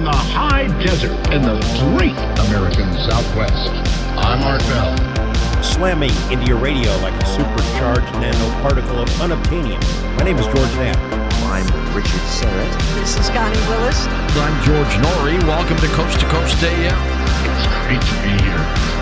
from the high desert in the great American Southwest. I'm Art Bell. Slamming into your radio like a supercharged nanoparticle of unobtainium. My name is George Knapp. I'm Richard Syrett. This is Connie Willis. I'm George Noory. Welcome to Coast to Coast AM. It's great to be here.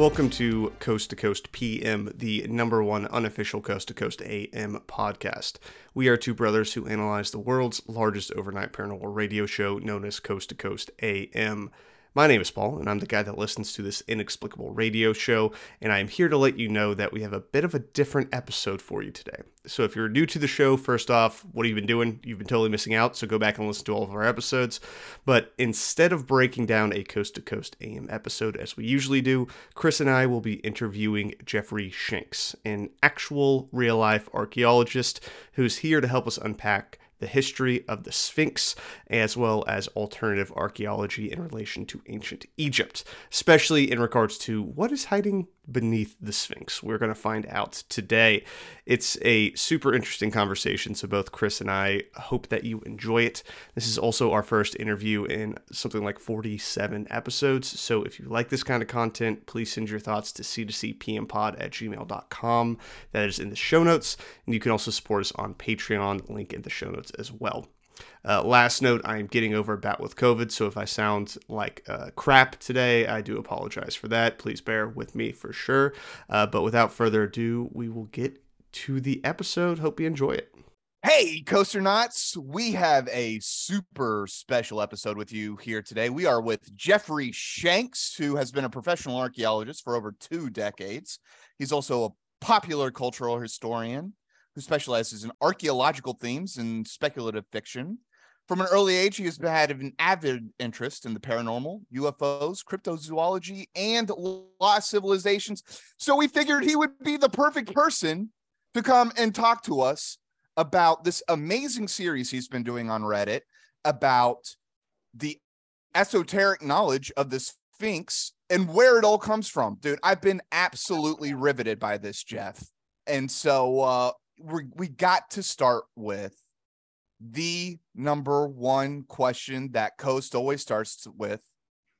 Welcome to Coast to Coast PM, the number one unofficial Coast to Coast AM podcast. We are two brothers who analyze the world's largest overnight paranormal radio show known as Coast to Coast AM. My name is Paul, and I'm the guy that listens to this inexplicable radio show, and I am here to let you know that we have a bit of a different episode for you today. So, if you're new to the show, first off, what have you been doing? You've been totally missing out, so go back and listen to all of our episodes. But instead of breaking down a Coast to Coast AM episode as we usually do, Chris and I will be interviewing Jeffrey Shanks, an actual real life archaeologist who's here to help us unpack the history of the Sphinx, as well as alternative archaeology in relation to ancient Egypt, especially in regards to what is hiding beneath the Sphinx. We're going to find out today. It's a super interesting conversation, so both Chris and I hope that you enjoy it. This is also our first interview in something like 47 episodes, so if you like this kind of content, please send your thoughts to c2cpmpod at gmail.com. That is in the show notes, and you can also support us on Patreon, link in the show notes as well. Uh, last note, I am getting over a bout with COVID, so if I sound like uh, crap today, I do apologize for that. Please bear with me for sure. Uh, but without further ado, we will get to the episode. Hope you enjoy it. Hey, Coaster Knots, we have a super special episode with you here today. We are with Jeffrey Shanks, who has been a professional archaeologist for over two decades. He's also a popular cultural historian who specializes in archaeological themes and speculative fiction. From an early age, he has had an avid interest in the paranormal, UFOs, cryptozoology, and lost civilizations. So we figured he would be the perfect person to come and talk to us about this amazing series he's been doing on Reddit about the esoteric knowledge of the Sphinx and where it all comes from. Dude, I've been absolutely riveted by this, Jeff. And so uh, we we got to start with the number one question that Coast always starts with.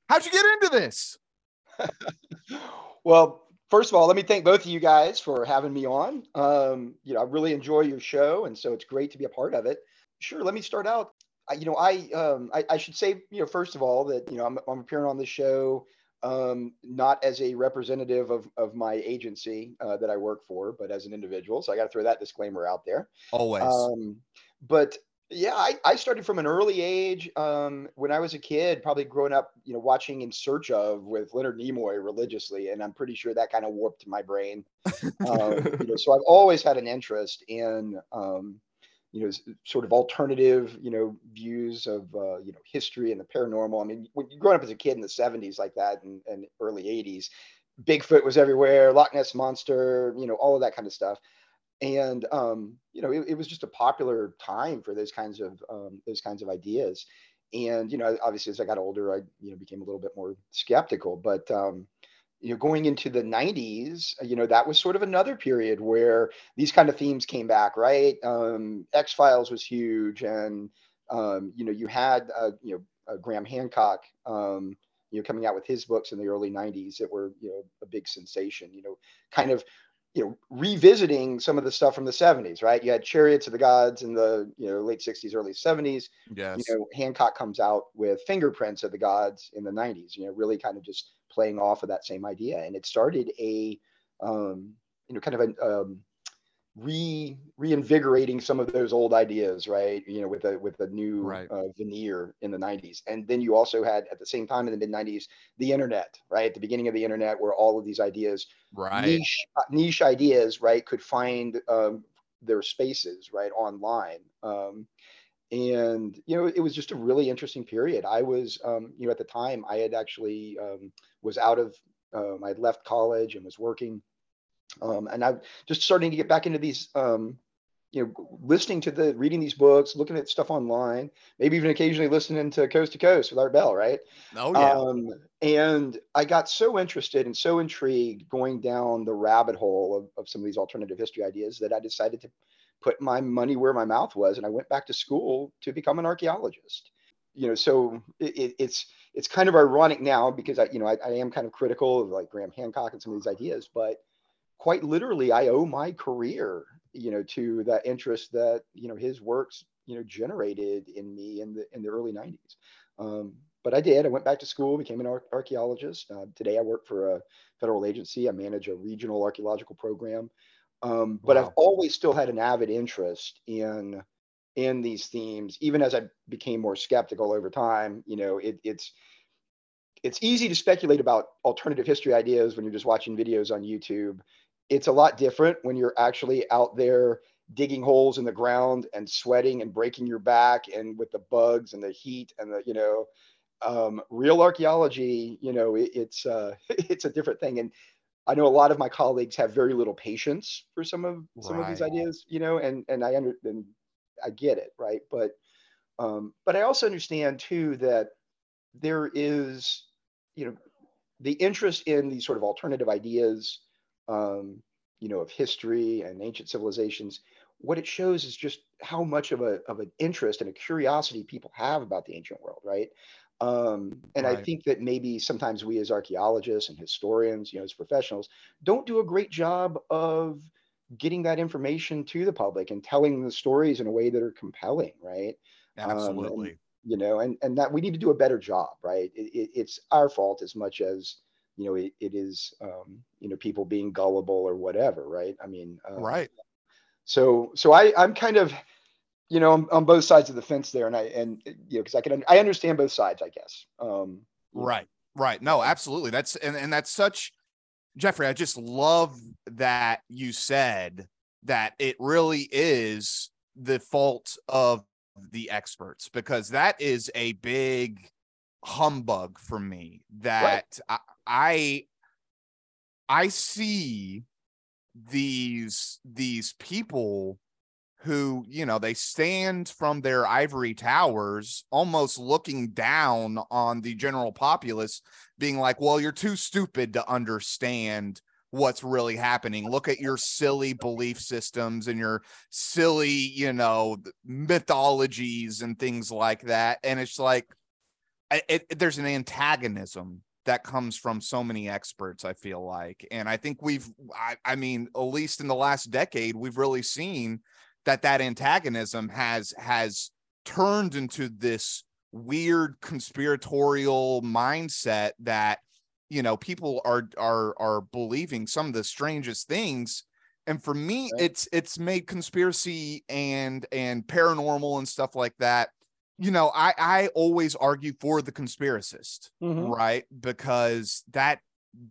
How'd you get into this? well, first of all, let me thank both of you guys for having me on. Um, you know, I really enjoy your show, and so it's great to be a part of it. Sure, let me start out. I, you know, I, um, I I should say, you know, first of all, that you know, I'm, I'm appearing on the show um, not as a representative of, of my agency uh, that I work for, but as an individual. So I got to throw that disclaimer out there. Always. Um, but yeah, I, I started from an early age. Um, when I was a kid, probably growing up, you know, watching In Search of with Leonard Nimoy religiously, and I'm pretty sure that kind of warped my brain. um, you know, so I've always had an interest in, um, you know, sort of alternative, you know, views of, uh, you know, history and the paranormal. I mean, when you growing up as a kid in the 70s like that and, and early 80s, Bigfoot was everywhere, Loch Ness monster, you know, all of that kind of stuff. And um, you know it, it, was just a popular time for those kinds of um, those kinds of ideas. And you know obviously as i got older i you know became a little bit more skeptical. But um, you know going into the 90s you know that was sort of another period where these kind of themes came back right? Um, x files was huge and um, you know you had uh, you know uh, graham hancock um, you know coming out with his books in the early 90s that were you know a big sensation you know kind of you know, revisiting some of the stuff from the 70s, right? You had Chariots of the Gods in the, you know, late 60s, early 70s. Yes. You know, Hancock comes out with Fingerprints of the Gods in the 90s, you know, really kind of just playing off of that same idea. And it started a, um, you know, kind of a, um, re reinvigorating some of those old ideas right? You know with a with a new right. uh, veneer in the 90s and then you also had at the same time in the mid 90s the internet right? At the beginning of the internet where all of these ideas right. niche niche ideas right could find um, their spaces right online. Um, and you know it was just a really interesting period. I was um, you know at the time i had actually um, was out of um, i'd left college and was working um, and I'm just starting to get back into these, um, you know, listening to the, reading these books, looking at stuff online, maybe even occasionally listening to Coast to Coast with Art Bell, right? Oh yeah. Um, and I got so interested and so intrigued going down the rabbit hole of, of some of these alternative history ideas that I decided to put my money where my mouth was and I went back to school to become an archaeologist. You know, so it, it's it's kind of ironic now because I, you know, I, I am kind of critical of like Graham Hancock and some of these ideas, but quite literally, I owe my career, you know, to that interest that you know his works, you know, generated in me in the in the early '90s. Um, but I did. I went back to school, became an ar- archaeologist. Uh, today, I work for a federal agency. I manage a regional archaeological program. Um, but wow. I've always still had an avid interest in in these themes, even as I became more skeptical over time. You know, it, it's it's easy to speculate about alternative history ideas when you're just watching videos on YouTube. It's a lot different when you're actually out there digging holes in the ground and sweating and breaking your back and with the bugs and the heat and the you know um, real archaeology you know it, it's uh, it's a different thing and I know a lot of my colleagues have very little patience for some of some right. of these ideas, you know, and and I under and I get it, right? But um, but I also understand too that there is, you know, the interest in these sort of alternative ideas, um, you know, of history and ancient civilizations. What it shows is just how much of a of an interest and a curiosity people have about the ancient world, right? Um, and right. I think that maybe sometimes we as archaeologists and historians, you know, as professionals, don't do a great job of getting that information to the public and telling the stories in a way that are compelling, right? Absolutely. Um, and, you know, and and that we need to do a better job, right? It, it, it's our fault as much as you know it, it is, um, you know, people being gullible or whatever, right? I mean, um, right. So so I I'm kind of you know, on, on, both sides of the fence there, and I and you know, because I can I understand both sides, I guess. Um, right, right. No, absolutely. That's and and that's such, Jeffrey. I just love that you said that it really is the fault of the experts because that is a big humbug for me. That right. I, I I see these these people who, you know, they stand from their ivory towers almost looking down on the general populace, being like, well, you're too stupid to understand what's really happening. Look at your silly belief systems and your silly, you know, mythologies and things like that. And it's like, it, it, there's an antagonism that comes from so many experts i feel like and i think we've I, I, mean at least in the last decade we've really seen that that antagonism has has turned into this weird conspiratorial mindset that you know people are are are believing some of the strangest things and for me right. it's it's made conspiracy and and paranormal and stuff like that you know i i always argue for the conspiracist mm-hmm. right because that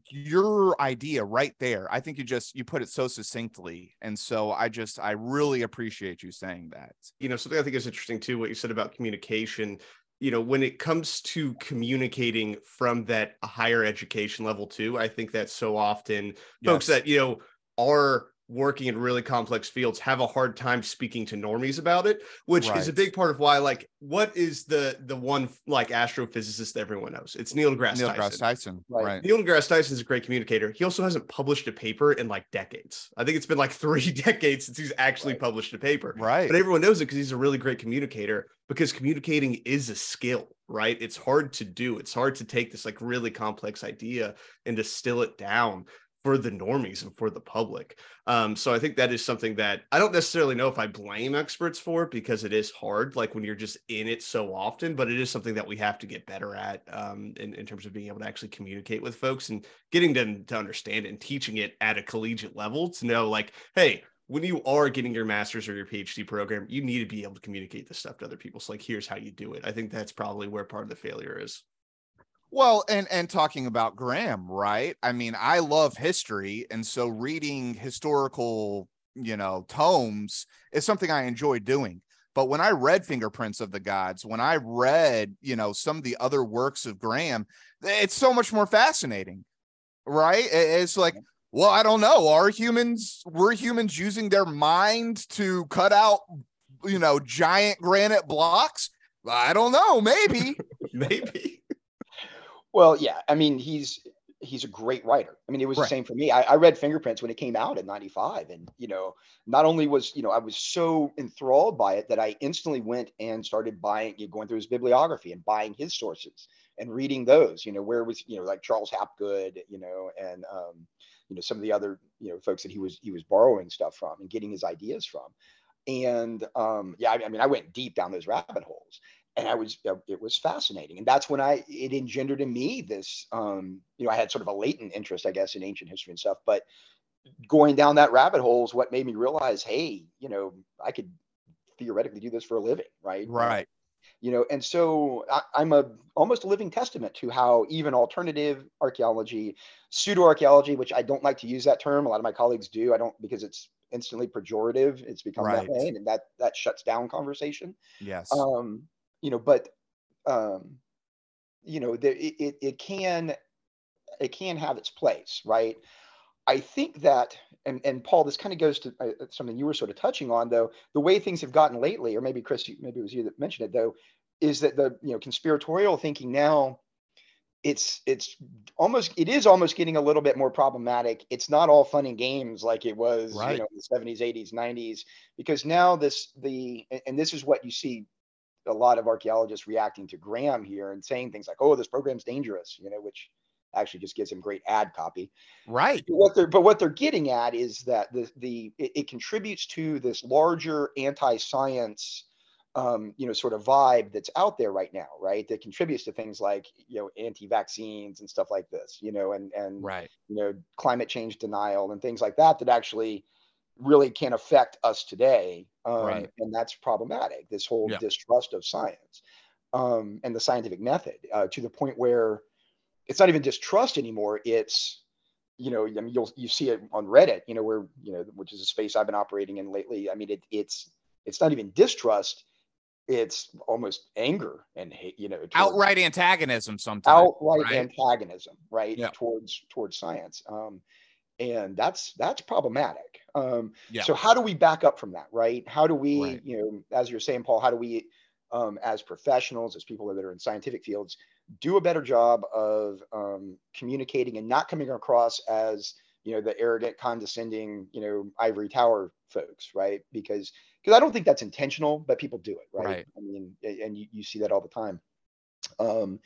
your idea right there i think you just you put it so succinctly and so i just i really appreciate you saying that you know something i think is interesting too what you said about communication you know when it comes to communicating from that higher education level too i think that so often yes. folks that you know are working in really complex fields have a hard time speaking to normies about it which right. is a big part of why like what is the the one like astrophysicist everyone knows? It's neil degrasse neil tyson, deGrasse tyson. Right. right. Neil degrasse tyson is a great communicator. He also hasn't published a paper in like decades. I think it's been like three decades since he's actually right. published a paper. Right. But everyone knows it because he's a really great communicator because communicating is a skill right? It's hard to do. It's hard to take this like really complex idea and distill it down for the normies and for the public. Um, so I think that is something that I don't necessarily know if I blame experts for because it is hard, like when you're just in it so often, but it is something that we have to get better at um, in, in terms of being able to actually communicate with folks and getting them to understand and teaching it at a collegiate level to know, like, hey, when you are getting your master's or your PhD program, you need to be able to communicate this stuff to other people. So, like, here's how you do it. I think that's probably where part of the failure is. Well, and and talking about Graham, right? I mean, I love history, and so reading historical, you know, tomes is something I enjoy doing. But when I read Fingerprints of the Gods, when I read, you know, some of the other works of Graham, it's so much more fascinating, right? It's like, well, I don't know. Are humans, were humans using their mind to cut out, you know, giant granite blocks? I don't know. Maybe. maybe. Well, yeah. I mean, he's he's a great writer. I mean, it was Right. the same for me. I, I read Fingerprints when it came out in '95, and you know, not only was you know I was so enthralled by it that I instantly went and started buying, you know, going through his bibliography and buying his sources and reading those. You know, where was you know like Charles Hapgood, you know, and um, you know some of the other you know folks that he was he was borrowing stuff from and getting his ideas from. And um, yeah, I, I mean, I went deep down those rabbit holes and I was uh, it was fascinating, and that's when I it engendered in me this um, you know I had sort of a latent interest, I guess, in ancient history and stuff, but going down that rabbit hole is what made me realize, hey, you know, I could theoretically do this for a living, right? Right. You know, and so I, I'm a almost a living testament to how even alternative archaeology, pseudo archaeology, which I don't like to use that term, a lot of my colleagues do. I don't because it's instantly pejorative. It's become Right. that way, and that that shuts down conversation Yes. um you know but um you know there it, it, can it can have its place right? I think that and and paul this kind of goes to uh, something you were sort of touching on though. The way things have gotten lately or maybe chris maybe it was you that mentioned it though is that the you know conspiratorial thinking now it's it's almost it is almost getting a little bit more problematic. It's not all fun and games like it was Right. you know in the 70s 80s 90s because now this the and this is what you see a lot of archaeologists reacting to graham here and saying things like oh this program's dangerous you know which actually just gives him great ad copy right. but what they're but what they're getting at is that the the it, it contributes to this larger anti-science um, you know sort of vibe that's out there right now right that contributes to things like you know anti-vaccines and stuff like this you know and and Right. you know climate change denial and things like that that actually really can affect us today um, Right. and that's problematic this whole Yeah. distrust of science um, and the scientific method uh, to the point where it's not even distrust anymore it's you know, I mean, you'll you see it on Reddit, you know, where you know, which is a space I've been operating in lately. I mean, it, it's it's not even distrust; it's almost anger and hate, you know, Outright antagonism sometimes. outright right? antagonism, right, Yeah. towards towards science, um, and that's that's problematic. Um, Yeah. So how do we back up from that, right? How do we, Right. you know, as you're saying, Paul, how do we, um, as professionals, as people that are in scientific fields, do a better job of um, communicating and not coming across as you know the arrogant, condescending, you know, ivory tower folks, right? Because because I don't think that's intentional, but people do it, right? Right. I mean, and you, you see that all the time. Um,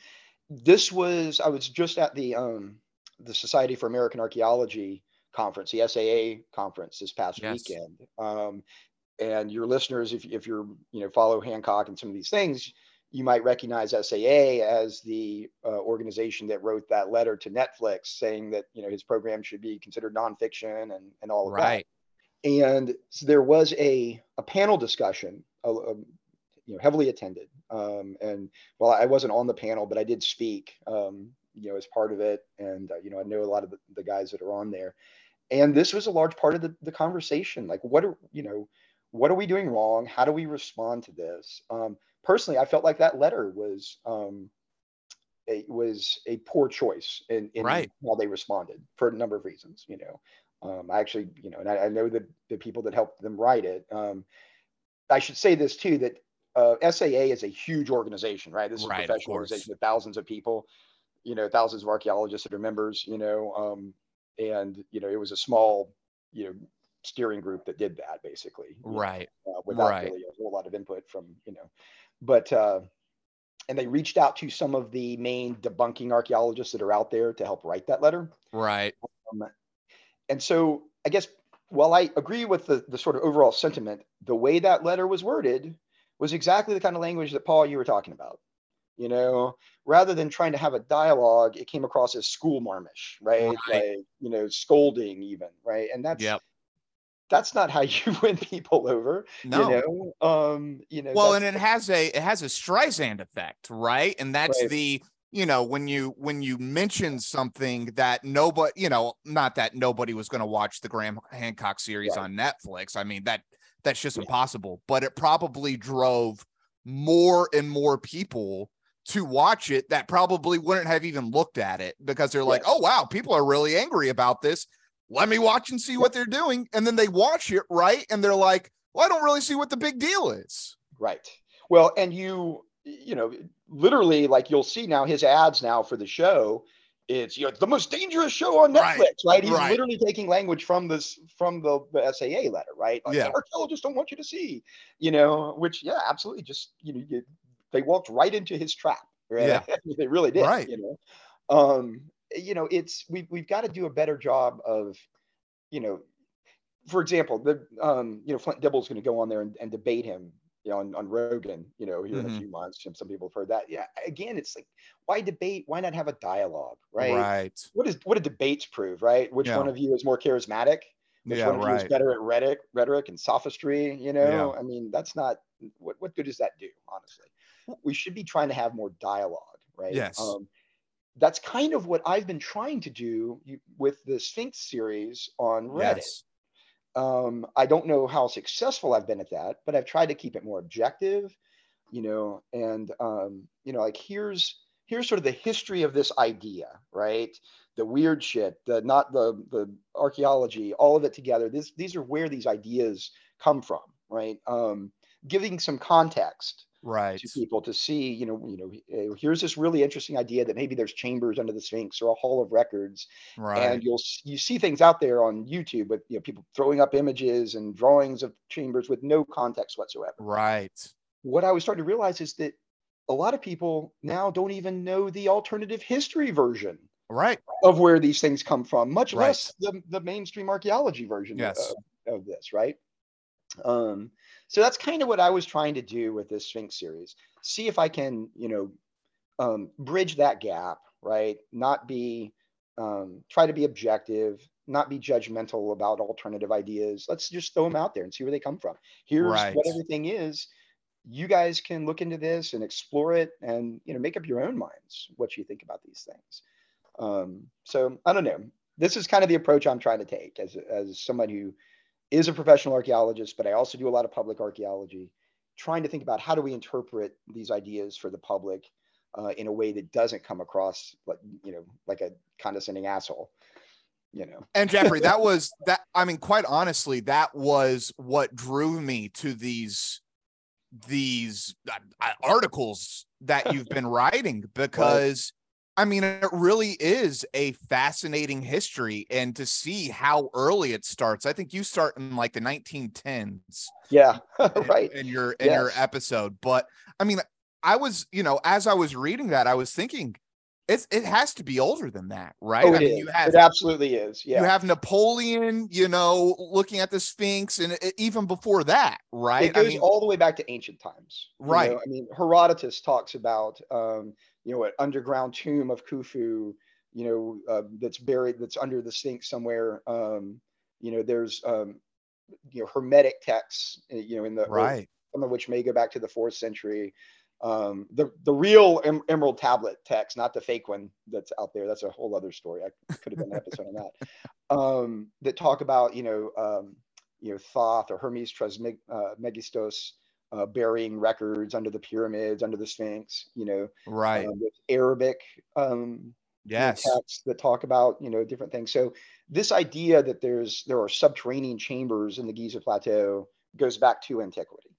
this was I was just at the um, the Society for American Archaeology conference, the SAA conference this past Yes. weekend. Um, and your listeners, if if you're you know follow Hancock and some of these things, you might recognize SAA as the uh, organization that wrote that letter to Netflix saying that you know his program should be considered nonfiction and and all of that Right. and so there was a, a panel discussion uh, um, you know heavily attended um, and well i wasn't on the panel but i did speak um, you know as part of it. And uh, you know i know a lot of the, the guys that are on there. And this was a large part of the, the conversation. Like what are you know what are we doing wrong? How do we respond to this? Um, personally i felt like that letter was um, it was a poor choice in, in Right. how they responded for a number of reasons you know. Um, I actually, you know, and I, I know the, the people that helped them write it. Um, I should say this too, that uh, SAA is a huge organization, right? This is Right, a professional organization with thousands of people, you know, thousands of archaeologists that are members, you know, um, and, you know, it was a small, you know, steering group that did that basically. you know, Right. uh, without Right. really a whole lot of input from, you know, but, uh, and they reached out to some of the main debunking archaeologists that are out there to help write that letter Right. and so I guess while I agree with the, the sort of overall sentiment, the way that letter was worded was exactly the kind of language that Paul you were talking about. You know, rather than trying to have a dialogue, it came across as school marmish, right? Right. Like, you know, scolding even, right? And that's Yep. that's not how you win people over. No. You know, um, you know, well and it has a it has a streisand effect right and that's Right. the you know when you when you mention something that nobody you know not that nobody was going to watch the graham hancock series Right. on netflix i mean that that's just Yeah. impossible but it probably drove more and more people to watch it that probably wouldn't have even looked at it because they're like oh wow people are really angry about this let me watch and see what they're doing and then they watch it right and they're like well i don't really see what the big deal is Right. Well, and you, you know, literally, like you'll see now his ads now for the show. it's you know it's the most dangerous show on Right, Netflix, right? He's right. literally taking language from this from the, the SAA letter, right? Like, Yeah. archaeologists don't want you to see, you know, which yeah, absolutely, just you know, you, they walked right into his trap, right? Yeah. they really did, Right. you know. Um, you know, it's we've we've got to do a better job of, you know, for example, the um, you know, Flint Dibble's going to go on there and, and debate him, you know, on, on Rogan, you know, here in Mhm. a few months. Some people have heard that. Yeah, again, it's like, why debate? Why not have a dialogue, right? Right. What is what do debates prove, right? Which Yeah. one of you is more charismatic? Which Yeah, one of you is better at rhetoric, rhetoric and sophistry? You know, I mean, that's not what what good does that do, honestly? We should be trying to have more dialogue, right? Yes. Um, that's kind of what I've been trying to do with the Sphinx series on Reddit. Yes. Um, I don't know how successful I've been at that, but I've tried to keep it more objective, you know, and um, you know, like here's here's sort of the history of this idea, right? The weird shit, the not the the archaeology, all of it together. This these are where these ideas come from, right? Um, giving some context Right. to people to see, you know, you know, uh, here's this really interesting idea that maybe there's chambers under the Sphinx or a hall of records, Right. and you'll you see things out there on YouTube with you know people throwing up images and drawings of chambers with no context whatsoever. right. What I was starting to realize is that a lot of people now don't even know the alternative history version Right. of where these things come from, much Right. less the, the mainstream archaeology version Yes. of, of this, right? Um, so that's kind of what I was trying to do with this Sphinx series. See if I can, you know, um, bridge that gap, right? Not be, um, try to be objective, not be judgmental about alternative ideas. Let's just throw them out there and see where they come from. Here's Right. what everything is. You guys can look into this and explore it, and you know, make up your own minds what you think about these things. Um, so I don't know. This is kind of the approach I'm trying to take as as someone who is a professional archaeologist, but I also do a lot of public archaeology, trying to think about how do we interpret these ideas for the public uh, in a way that doesn't come across like you know like a condescending asshole. You know. And Jeffrey, that was that. I mean, quite honestly, that was what drew me to these these uh, uh, articles that you've been writing because I mean, it really is a fascinating history, and to see how early it starts. I think you start in like the 1910s. Yeah. right. in your in your episode but i mean i was you know as i was reading that i was thinking it's it has to be older than that right Oh, i it mean is. you have It absolutely is. Yeah. you have napoleon you know looking at the sphinx and it, even before that right it goes i mean all the way back to ancient times. you Right. know? I mean, Herodotus talks about, um, you know, an underground tomb of Khufu, you know, uh, that's buried, that's under the Sphinx somewhere. Um, you know, there's, um, you know, Hermetic texts, uh, you know, in the, right some of which may go back to the fourth century. Um, the the real em- Emerald Tablet text, not the fake one that's out there. That's a whole other story. I could have done an episode on that. Um, that talk about you know um, you know Thoth or Hermes Trismegistus uh, burying records under the pyramids, under the Sphinx. You know, right um, with Arabic um, yes texts that talk about you know different things. So this idea that there's there are subterranean chambers in the Giza Plateau goes back to antiquity.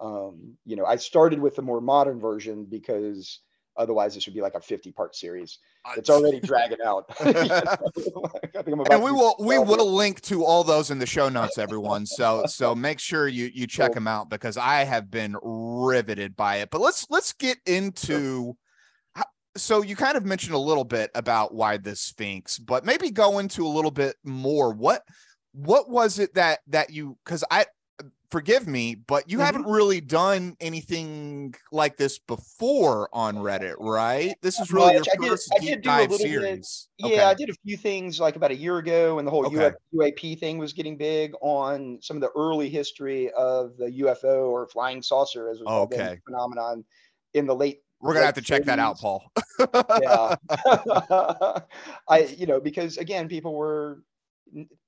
Um, you know, I started with the more modern version because otherwise this would be like a 50 part series. It's already dragging out. I think I'm about and we will we twelve will link to all those in the show notes everyone so so make sure you you check Cool. them out because i have been riveted by it but let's let's get into how- so you kind of mentioned a little bit about why the sphinx but maybe go into a little bit more what what was it that that you because i forgive me but you Mhm. haven't really done anything like this before on reddit right this is really Much. your I first I did deep do a dive little bit- series Yeah, Okay. I did a few things like about a year ago when the whole Okay. UF, UAP thing was getting big on some of the early history of the UFO or flying saucer as it was called then, Okay. phenomenon in the late we're gonna have to check that out paul yeah i you know because again people were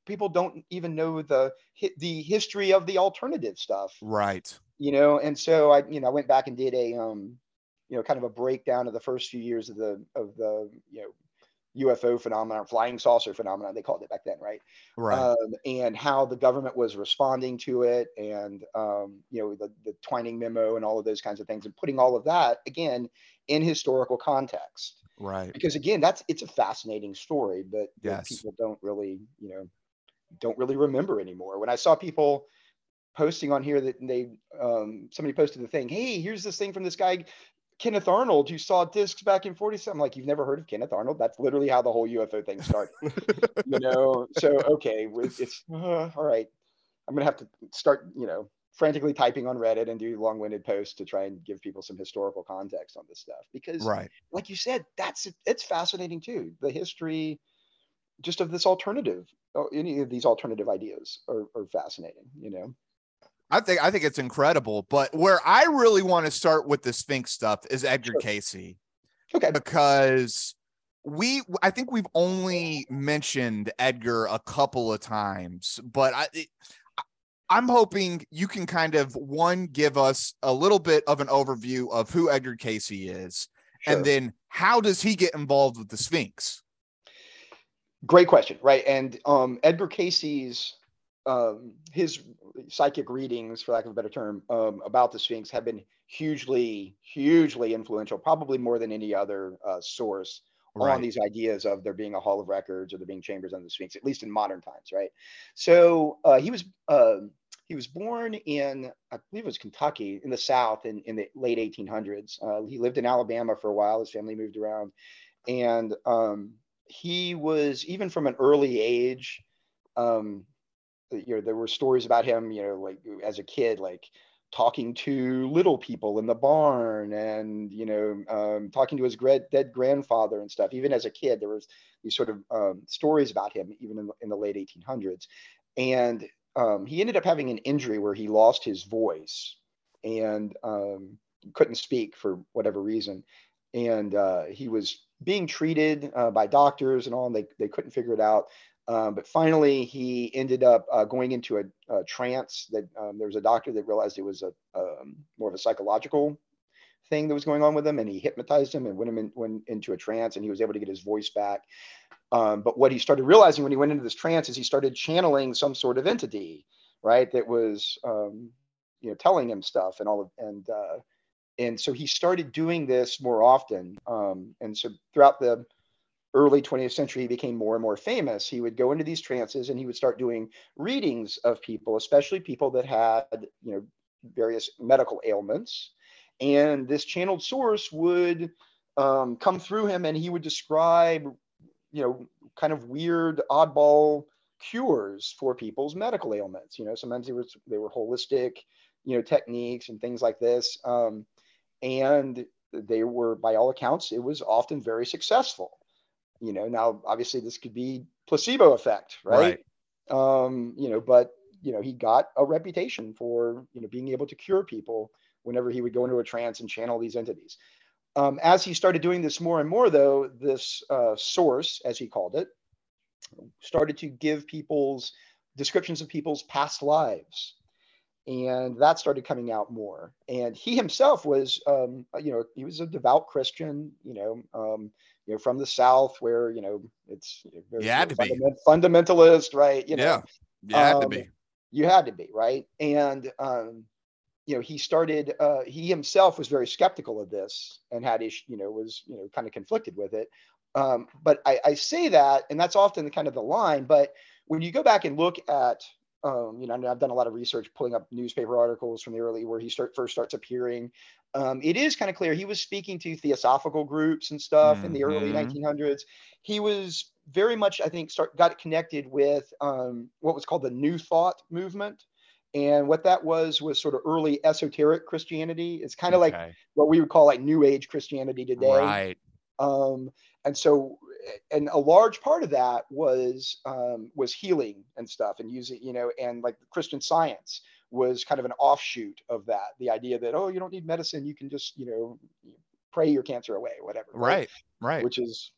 people don't even know the the history of the alternative stuff. Right. You know and so i you know i went back and did a um you know kind of a breakdown of the first few years of the of the you know ufo phenomenon flying saucer phenomenon they called it back then right? Right. Um, and how the government was responding to it and um, you know the, the twining memo and all of those kinds of things and putting all of that again in historical context Right. because again that's it's a fascinating story but Yes. people don't really you know don't really remember anymore. When i saw people posting on here that they um somebody posted the thing hey here's this thing from this guy kenneth arnold who saw discs back in 47 like you've never heard of kenneth arnold? That's literally how the whole ufo thing started. You know? So okay it's uh, all right. I'm gonna have to start you know frantically typing on reddit and do long-winded posts to try and give people some historical context on this stuff because Right. like you said, that's it's fascinating too. The history just of this alternative, oh, any of these alternative ideas are, are fascinating, you know? I think I think it's incredible. But where I really want to start with the Sphinx stuff is Edgar Sure. Cayce Okay. because we I think we've only mentioned Edgar a couple of times, but I- I'm hoping you can kind of one give us a little bit of an overview of who Edgar Cayce is, Sure. and then how does he get involved with the Sphinx? Great question, right? And um, Edgar Cayce's um, his psychic readings, for lack of a better term, um, about the Sphinx have been hugely, hugely influential, probably more than any other uh, source on these ideas of there being a hall of records or there being chambers under the Sphinx, at least in modern times, right? So uh, he was um he was born in I believe it was Kentucky in the South in, in the late 1800s. Uh, he lived in Alabama for a while. His family moved around, and um, he was even from an early age. Um, you know, there were stories about him. You know, like as a kid, like talking to little people in the barn and you know um, talking to his gra- dead grandfather and stuff. Even as a kid there was these sort of um, stories about him even in the, in the late 1800s and um, he ended up having an injury where he lost his voice and um, couldn't speak for whatever reason. And uh, he was being treated uh, by doctors and all and they, they couldn't figure it out um, but finally, he ended up uh, going into a, a trance. That um, there was a doctor that realized it was a um, more of a psychological thing that was going on with him, and he hypnotized him and went him in, went into a trance, and he was able to get his voice back. Um, but what he started realizing when he went into this trance is he started channeling some sort of entity, right? That was um, you know telling him stuff and all of and uh, and so he started doing this more often. And so throughout the early 20th century he became more and more famous. He would go into these trances and he would start doing readings of people especially people that had you know various medical ailments. And this channeled source would um, come through him and he would describe you know kind of weird oddball cures for people's medical ailments. You know sometimes they were they were holistic you know techniques and things like this um, and they were by all accounts it was often very successful you know now obviously this could be placebo effect right, um you know but you know he got a reputation for you know being able to cure people whenever he would go into a trance and channel these entities. Um, as he started doing this more and more though this uh, source as he called it started to give people's descriptions of people's past lives. And that started coming out more. And he himself was um, you know he was a devout christian you know um, you know from the south where you know it's you had to be. fundamentalist right you know yeah, you had to um, be. you had to be right and um you know he started uh he himself was very skeptical of this and had ish you know was you know kind of conflicted with it um but i i say that and that's often the kind of the line but when you go back and look at um, you know, and I've done a lot of research pulling up newspaper articles from the early where he start, first starts appearing. Um, it is kind of clear he was speaking to theosophical groups and stuff in the early Mhm. 1900s. He was very much, I think, start got connected with um, what was called the New Thought movement. And what that was was sort of early esoteric Christianity. It's kind of like what we would call like New Age Christianity today right. um, and so and a large part of that was um, was healing and stuff and using you know and like christian science was kind of an offshoot of that the idea that oh you don't need medicine you can just you know pray your cancer away whatever Right. Right. which is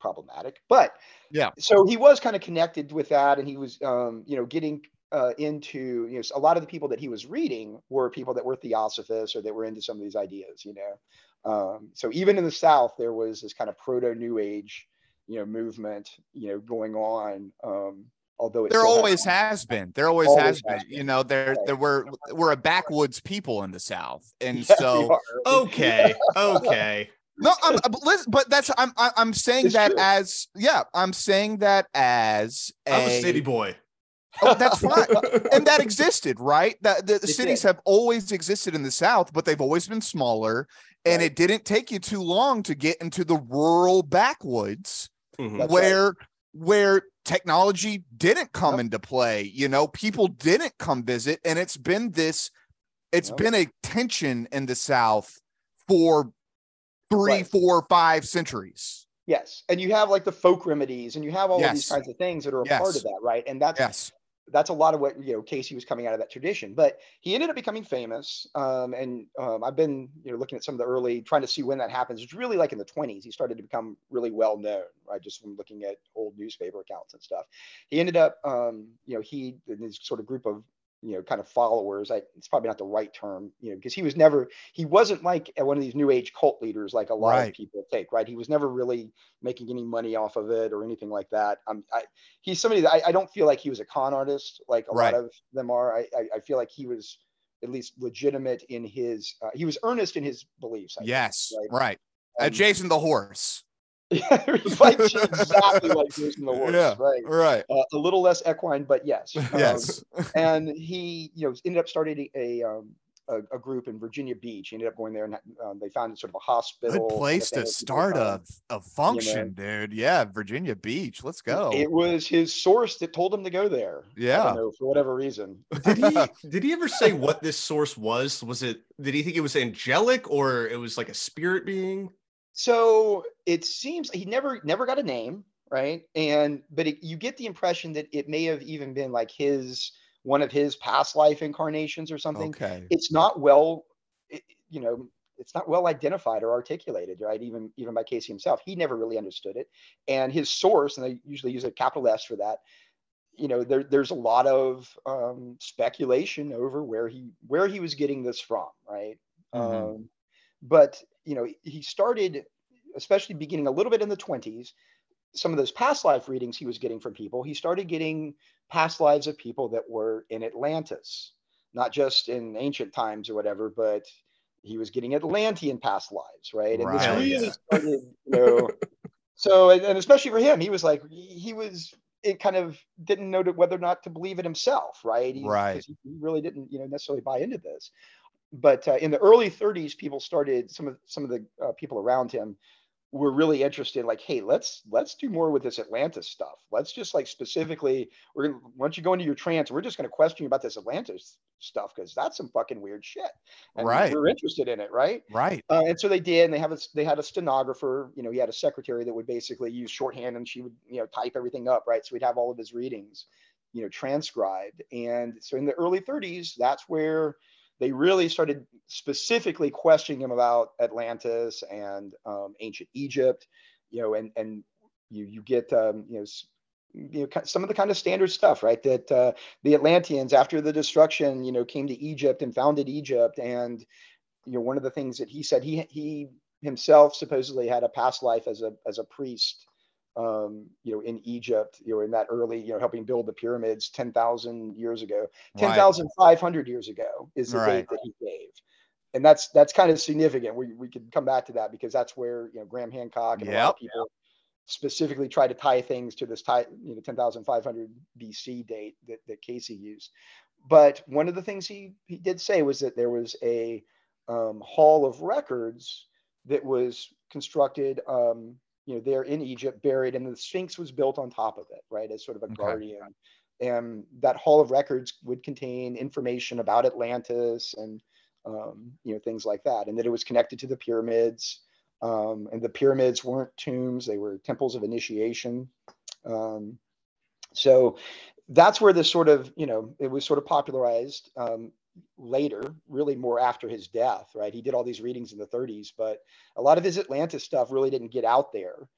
problematic but Yeah. so he was kind of connected with that and he was um, you know getting uh, into you know a lot of the people that he was reading were people that were theosophists or that were into some of these ideas you know um, so even in the south there was this kind of proto new age you know movement you know going on um, although it there always has, has been. There always, Always has been. has been. You know, there there were we're a backwoods people in the South, and Yeah, so. Okay. Okay. No, I'm, but listen, but that's I'm I- I'm saying It's that true. as yeah, I'm saying that as a, I'm a city boy. Oh, that's fine. and that existed, right? That the, the cities did. have always existed in the South, but they've always been smaller. And Right. it didn't take you too long to get into the rural backwoods Mhm. That's right. where where technology didn't come Yep. into play. You know, people didn't come visit, and it's been this. It's Yep. been a tension in the South for three, Right. four, five centuries. Yes, and you have like the folk remedies, and you have all of these kinds of things that are a part of that, right? And that's Yes. That's a lot of what you know Cayce was coming out of that tradition. But he ended up becoming famous, um, and um, I've been you know looking at some of the early, trying to see when that happens. It's really like in the 20s. He started to become really well known, right? Just from looking at old newspaper accounts and stuff. He ended up, um, you know, he and his sort of group of you know kind of followers. I, it's probably not the right term, you know, because he was never he wasn't like one of these new age cult leaders like a lot Right. of people take, right? He was never really making any money off of it or anything like that. Um, I, he's somebody that I, I don't feel like he was a con artist like a Right. lot of them are. I, I, I feel like he was at least legitimate in his, uh, he was earnest in his beliefs. I think, Yes. right? Right. Uh, Um, Jason the horse. yeah, he's like exactly like Jason the Horse, Yeah. right? Right. Uh, a little less equine, but yes. Um, Yes. and he, you know, ended up starting a, um, a, a group in Virginia Beach. He ended up going there and um, they found sort of a hospital. Good place to start a, a function, dude. Yeah, Virginia Beach. Let's go. It was his source that told him to go there. I Yeah. don't know, for whatever reason. Did he did he ever say what this source was? Was it did he think it was angelic or it was like a spirit being? So it seems he never never got a name, right? And but it, you get the impression that it may have even been like his one of his past life incarnations or something. okay. It's not well, it, you know, it's not well identified or articulated, right? Even even by Cayce himself, he never really understood it. And his source, and they usually use a capital S for that. You know, there, there's a lot of um, speculation over where he where he was getting this from, right? Mhm. Um, but you know, he started, especially beginning a little bit in the 20s. Some of those past life readings he was getting from people, he started getting past lives of people that were in Atlantis, not just in ancient times or whatever, but he was getting Atlantean past lives, right? And this Right. really started, you know. so, and and especially for him, he was like, he was, it kind of didn't know to, whether or not to believe it himself, right? He, Right. 'cause He he really didn't, you know, necessarily buy into this. But uh, in the early 30s, people started. Some of some of the uh, people around him were really interested. Like, hey, let's let's do more with this Atlantis stuff. Let's just like specifically, we're gonna once you go into your trance, we're just going to question you about this Atlantis stuff because that's some fucking weird shit. And Right. We're interested in it, right? Right. Uh, and so they did, and they have a they had a stenographer. You know, he had a secretary that would basically use shorthand, and she would you know type everything up, right? So we'd have all of his readings, you know, transcribed. And so in the early 30s, that's where they really started specifically questioning him about Atlantis and um, ancient Egypt, you know, and and you you get um, you know. You know, some of the kind of standard stuff, right? That uh, the Atlanteans, after the destruction, you know, came to Egypt and founded Egypt, and you know one of the things that he said he he himself supposedly had a past life as a as a priest um you know in egypt you know in that early you know helping build the pyramids 10,000 years ago Right. 10,500 years ago is the Right. date that he gave and that's that's kind of significant we we could come back to that because that's where you know graham hancock and a lot of Yep. people specifically try to tie things to this tie you know 10,500 BC date that, that Cayce used but one of the things he he did say was that there was a um, hall of records that was constructed um, you know there in egypt buried and the sphinx was built on top of it right as sort of a Okay. guardian. And that hall of records would contain information about atlantis and um, you know things like that and that it was connected to the pyramids. Um, and the pyramids weren't tombs they were temples of initiation. Um, so that's where this sort of you know it was sort of popularized. Um, later really more after his death right? He did all these readings in the 30s but a lot of his atlantis stuff really didn't get out there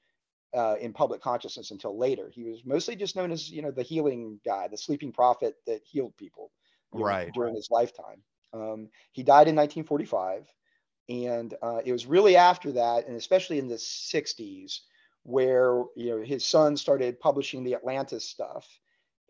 uh, in public consciousness until later. He was mostly just known as you know the healing guy the sleeping prophet that healed people you know, Right. during his lifetime. Um, he died in 1945 and uh, it was really after that and especially in the 60s where you know his son started publishing the atlantis stuff.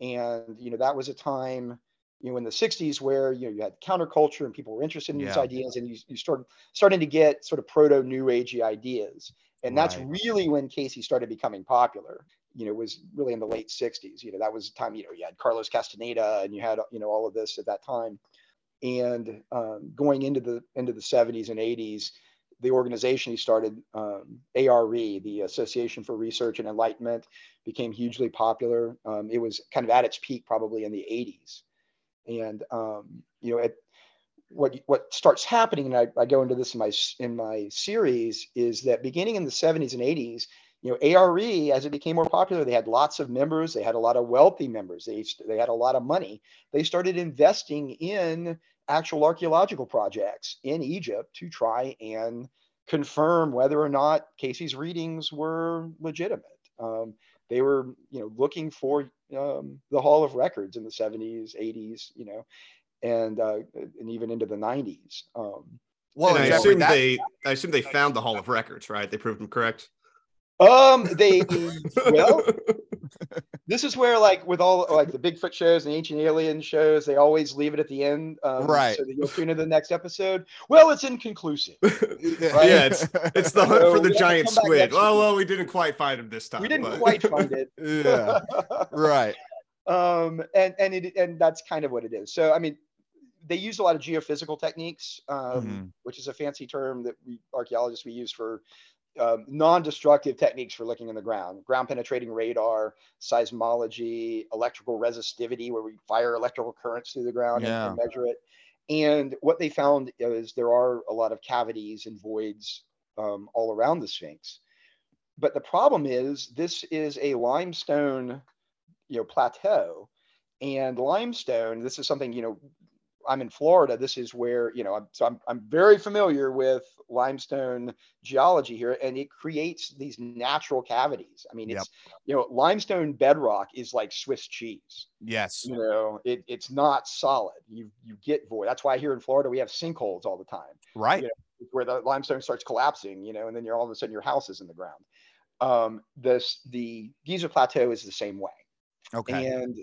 And you know that was a time you know in the 60s where you know you had counterculture and people were interested in these ideas and you, you started starting to get sort of proto new agey ideas. And that's Right. really when cayce started becoming popular you know was really in the late 60s you know that was the time you know you had carlos castaneda and you had you know all of this at that time. And um, going into the into the 70s and 80s the organization he started um, ARE, the Association for Research and Enlightenment, became hugely popular. Um, it was kind of at its peak probably in the 80s, and um, you know, at, what what starts happening, and I, I go into this in my in my series, is that beginning in the 70s and 80s, you know, ARE as it became more popular, they had lots of members, they had a lot of wealthy members, they they had a lot of money. They started investing in actual archaeological projects in Egypt to try and confirm whether or not Cayce's readings were legitimate. Um, they were, you know, looking for um, the Hall of Records in the 70s, 80s, you know, and uh, and even into the 90s. Um, Well, and I Jeffrey, assume that- they, I assume they found the Hall of Records, right? They proved them correct. um, they well, this is where like with all like the Bigfoot shows and ancient alien shows, they always leave it at the end, um, Right. So that you'll tune into the next episode. Well, it's inconclusive. yeah, it's it's the hunt So for the to giant squid. next Well, well, we didn't quite find him this time. we didn't but- quite find it. yeah, right. um and and it and that's kind of what it is so i mean they use a lot of geophysical techniques um, Mhm. which is a fancy term that we archaeologists we use for um, non-destructive techniques for looking in the ground ground penetrating radar seismology electrical resistivity where we fire electrical currents through the ground and- Yeah. and, measure it. And what they found is there are a lot of cavities and voids um, all around the sphinx. But the problem is this is a limestone you know plateau. And limestone this is something you know i'm in florida this is where you know i'm so i'm, I'm very familiar with limestone geology here and it creates these natural cavities i mean it's you know limestone bedrock is like swiss cheese Yes. you know it, it's not solid you you get void that's why here in florida we have sinkholes all the time Right. Yeah. where the limestone starts collapsing, you know, and then you're all of a sudden your house is in the ground. Um, this the Giza Plateau is the same way, Okay. and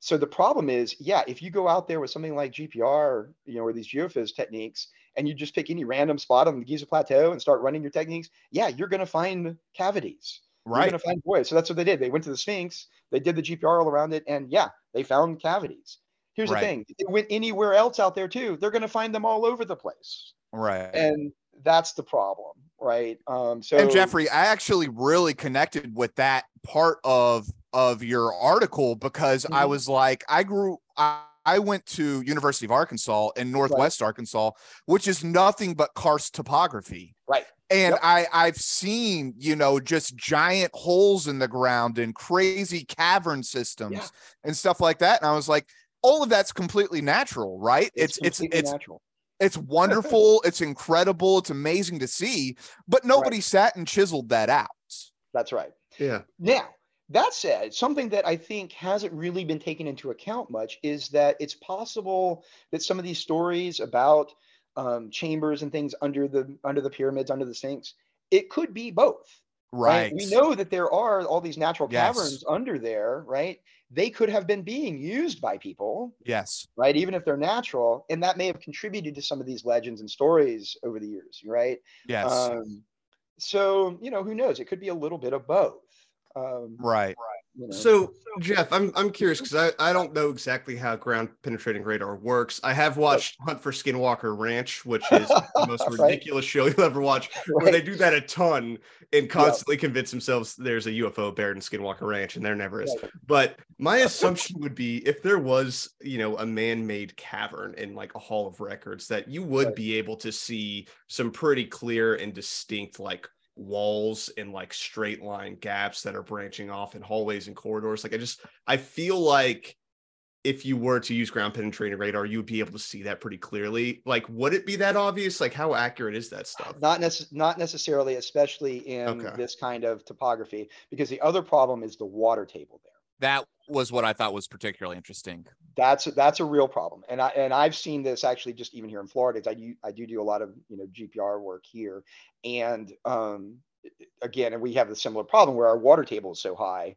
so the problem is, yeah, if you go out there with something like GPR, you know, or these geophys techniques, and you just pick any random spot on the Giza Plateau and start running your techniques, yeah, you're going to find cavities. Right. You're going to find voids. So that's what they did. They went to the Sphinx, they did the GPR all around it, and yeah, they found cavities. Here's Right. the thing: if they went anywhere else out there too, they're going to find them all over the place Right. and that's the problem right um so and Jeffrey, I actually really connected with that part of of your article because I Mhm. was like, I grew. I, I went to University of Arkansas in Northwest Arkansas, which is nothing but karst topography. right And Yep. I I've seen you know just giant holes in the ground and crazy cavern systems Yeah. and stuff like that. And I was like, all of that's completely natural, right? it's It's it's it's natural it's wonderful, it's incredible, it's amazing to see, but nobody sat and chiseled that out. that's right Yeah. now that said something that i think hasn't really been taken into account much is that it's possible that some of these stories about um, chambers and things under the under the pyramids under the sphinx, it could be both Right. we know that there are all these natural Yes. caverns under there right they could have been being used by people Yes. right? Even if they're natural, and that may have contributed to some of these legends and stories over the years, right? Yes. Um, so you know, who knows? It could be a little bit of both. Um, right. you know. So, Jeff, I'm I'm curious because I, I don't know exactly how ground penetrating radar works. I have watched Hunt for Skinwalker Ranch, which is the most Right. ridiculous show you'll ever watch, where they do that a ton and constantly convince themselves there's a UFO buried in Skinwalker Ranch, and there never is. Right. But my assumption would be if there was, you know, a man-made cavern in like a hall of records, that you would Right. be able to see some pretty clear and distinct like walls and like straight line gaps that are branching off in hallways and corridors. Like I just I feel like if you were to use ground penetrating radar, you would be able to see that pretty clearly. Like, would it be that obvious? Like, how accurate is that stuff? not necess- not necessarily, especially in Okay. this kind of topography, because the other problem is the water table there. That was what I thought was particularly interesting. That's that's a real problem, and I and I've seen this actually just even here in Florida. I do I do do a lot of you know GPR work here, and um, again, and we have a similar problem where our water table is so high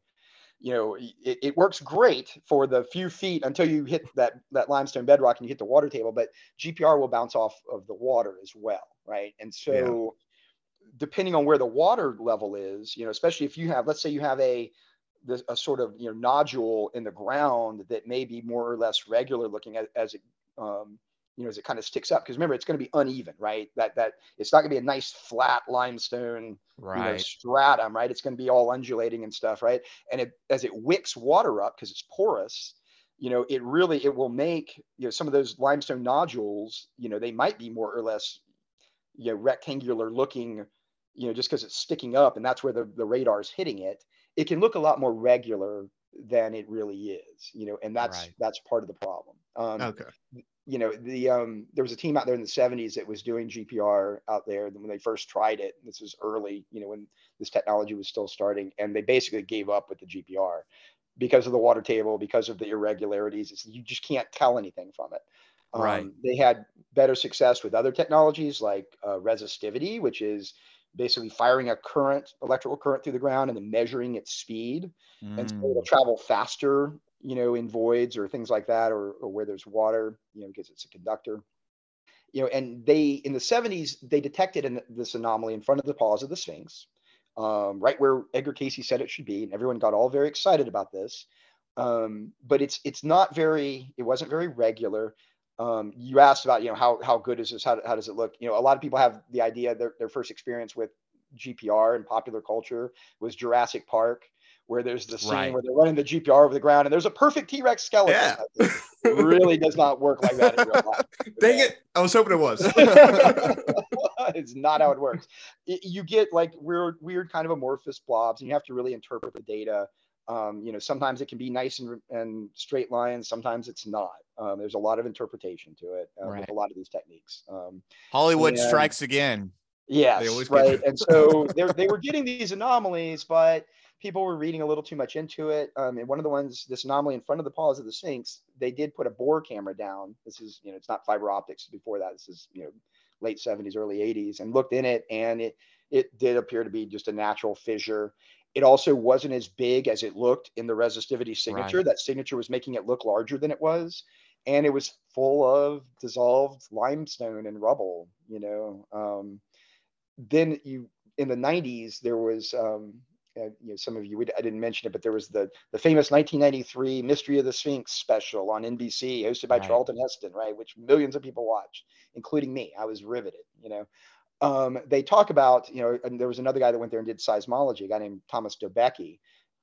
you know, it, it works great for the few feet until you hit that that limestone bedrock and you hit the water table. But GPR will bounce off of the water as well, right? And so, depending on where the water level is, you know, especially if you have, let's say you have a this, a sort of you know nodule in the ground that may be more or less regular looking as, as it um, you know as it kind of sticks up. Because remember it's going to be uneven right? That that it's not going to be a nice flat limestone Right. you know, stratum right? It's going to be all undulating and stuff right? And it as it wicks water up because it's porous you know it really it will make you know some of those limestone nodules you know they might be more or less you know rectangular looking you know just because it's sticking up and that's where the, the radar is hitting it it can look a lot more regular than it really is you know and that's Right. that's part of the problem um, Okay. you know the um there was a team out there in the 70s that was doing gpr out there when they first tried it this was early you know when this technology was still starting and they basically gave up with the gpr because of the water table because of the irregularities it's, you just can't tell anything from it um, Right. they had better success with other technologies like uh, resistivity which is basically firing a current electrical current through the ground and then measuring its speed. And so Mm. it'll travel faster you know in voids or things like that or, or where there's water you know because it's a conductor. You know and they in the 70s they detected an, this anomaly in front of the paws of the sphinx um, right where edgar cayce said it should be and everyone got all very excited about this. Um, but it's it's not very it wasn't very regular um, you asked about you know how how good is this how, how does it look you know a lot of people have the idea their, their first experience with gpr and popular culture was jurassic park where there's the scene Right. where they're running the gpr over the ground and there's a perfect t-rex skeleton Yeah. it really does not work like that in real life Dang it! I was hoping it was. it's not how it works. Y- You get like weird, weird kind of amorphous blobs, and you have to really interpret the data. Um, you know, sometimes it can be nice and, and straight lines. Sometimes it's not. Um, there's a lot of interpretation to it uh, Right. with a lot of these techniques. Um, Hollywood and- strikes again. Yes, get- right. and so they they were getting these anomalies, but people were reading a little too much into it. Um, and one of the ones, this anomaly in front of the paws of the Sphinx, they did put a bore camera down. This is, you know, it's not fiber optics. Before that, this is, you know, late 70s, early 80s, and looked in it, and it it did appear to be just a natural fissure. It also wasn't as big as it looked in the resistivity signature. Right. That signature was making it look larger than it was, and it was full of dissolved limestone and rubble. You know. Um, then you in the 90s there was um uh, you know some of you would, i didn't mention it but there was the the famous 1993 mystery of the sphinx special on nbc hosted by Right. charlton heston right which millions of people watched including me i was riveted you know um, they talk about you know and there was another guy that went there and did seismology a guy named thomas dobecki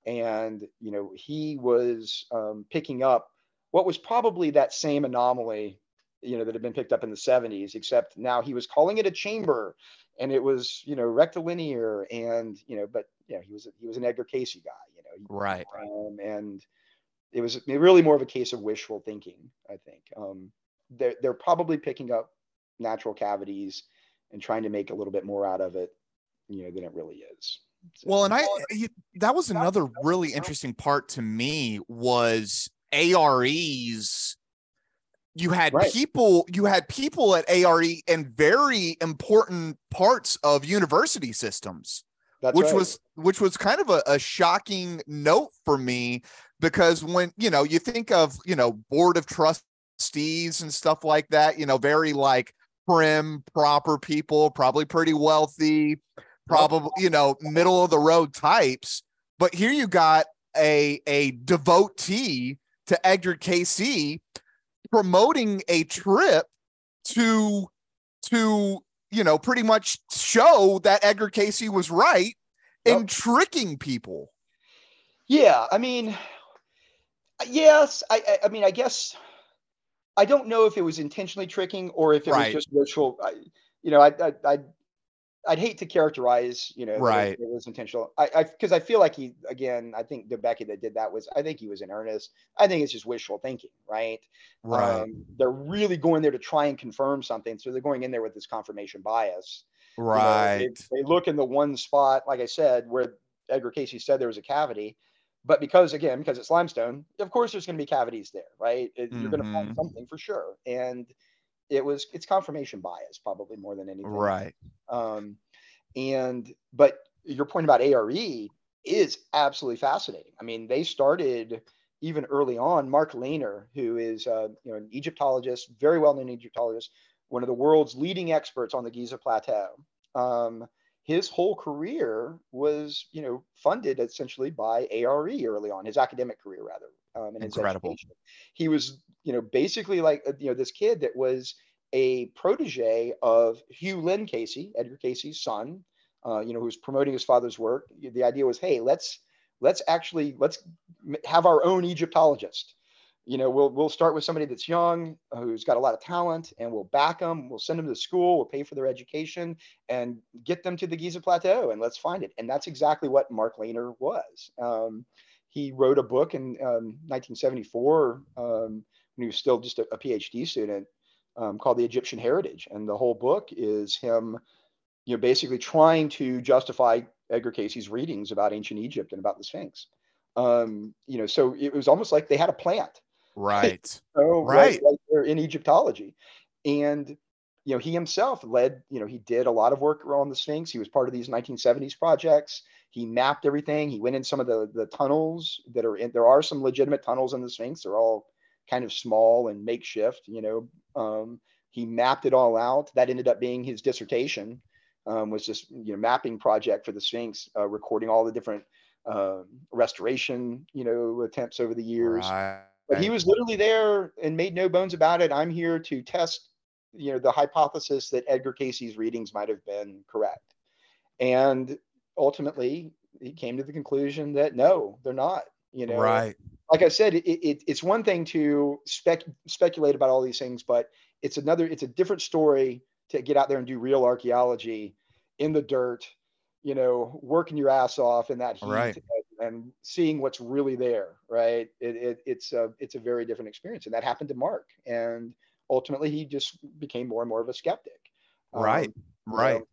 and you know he was um, picking up what was probably that same anomaly you know that had been picked up in the 70s except now he was calling it a chamber and it was you know rectilinear and you know but you know he was he was an edgar cayce guy you know Right. um, and it was really more of a case of wishful thinking i think um, they're, they're probably picking up natural cavities and trying to make a little bit more out of it you know than it really is So- Well, and I you, that was another really interesting part to me was AREs. You had Right. people, you had people at ARE in very important parts of university systems, that's which right. was which was kind of a, a shocking note for me because when you know you think of you know board of trustees and stuff like that, you know, very like prim, proper people, probably pretty wealthy, probably you know middle of the road types. But here you got a a devotee to edgar cayce promoting a trip to to you know pretty much show that edgar cayce was right and Yep. tricking people. Yeah, I mean, yes, I, I, I mean, I guess I don't know if it was intentionally tricking or if it Right. was just wishful. I, you know, I, I, I, I'd hate to characterize, you know, Right. It, was intentional. I, I, because I feel like he, again, I think Dobecki that did that was, I think he was in earnest. I think it's just wishful thinking, right? Um, they're really going there to try and confirm something, so they're going in there with this confirmation bias. You know, right they, they look in the one spot, like I said, where Edgar Cayce said there was a cavity. But because again, because it's limestone, of course there's going to be cavities there, right? It- You're going to find something for sure. And it was it's confirmation bias probably more than anything. right Um, and but your point about ARE, is absolutely fascinating. I mean, they started even early on. Mark Lehner, who is uh, you know an Egyptologist, very well known Egyptologist, one of the world's leading experts on the Giza Plateau. Um, his whole career was, you know, funded essentially by ARE early on, his academic career rather, um, and Incredible. education. He was, you know, basically like, uh, you know, this kid that was a protege of Hugh Lynn Cayce, Edgar Cayce's son, uh, you know, who was promoting his father's work. The idea was, hey, let's let's actually let's have our own Egyptologist. You know, we'll we'll start with somebody that's young, uh, who's got a lot of talent, and we'll back them. We'll send them to school. We'll pay for their education and get them to the Giza Plateau, and let's find it. And that's exactly what Mark Lehner was. Um, he wrote a book in um, 1974 um, when he was still just a, a PhD student um, called The Egyptian Heritage, and the whole book is him, you know, basically trying to justify Edgar Cayce's readings about ancient Egypt and about the Sphinx. Um, you know, so it was almost like they had a plant Right. Oh, Right. right. there in Egyptology. And, you know, he himself led, you know, he did a lot of work around the Sphinx. He was part of these 1970s projects. He mapped everything. He went in some of the, the tunnels that are in, there are some legitimate tunnels in the Sphinx. They're all kind of small and makeshift, you know. Um, he mapped it all out. That ended up being his dissertation, um, was this, you know, mapping project for the Sphinx, uh, recording all the different um, restoration, you know, attempts over the years Right. But he was literally there and made no bones about it. I'm here to test, you know, the hypothesis that Edgar Cayce's readings might have been correct. And ultimately, he came to the conclusion that no, they're not. You know, Right. like I said, it, it, it's one thing to spec, speculate about all these things, but it's another, it's a different story to get out there and do real archaeology in the dirt, you know, working your ass off in that heat Right. And, seeing what's really there, right? It, it, it's a, it's a very different experience. And that happened to Mark. And ultimately, he just became more and more of a skeptic. Right. Um, Right. know,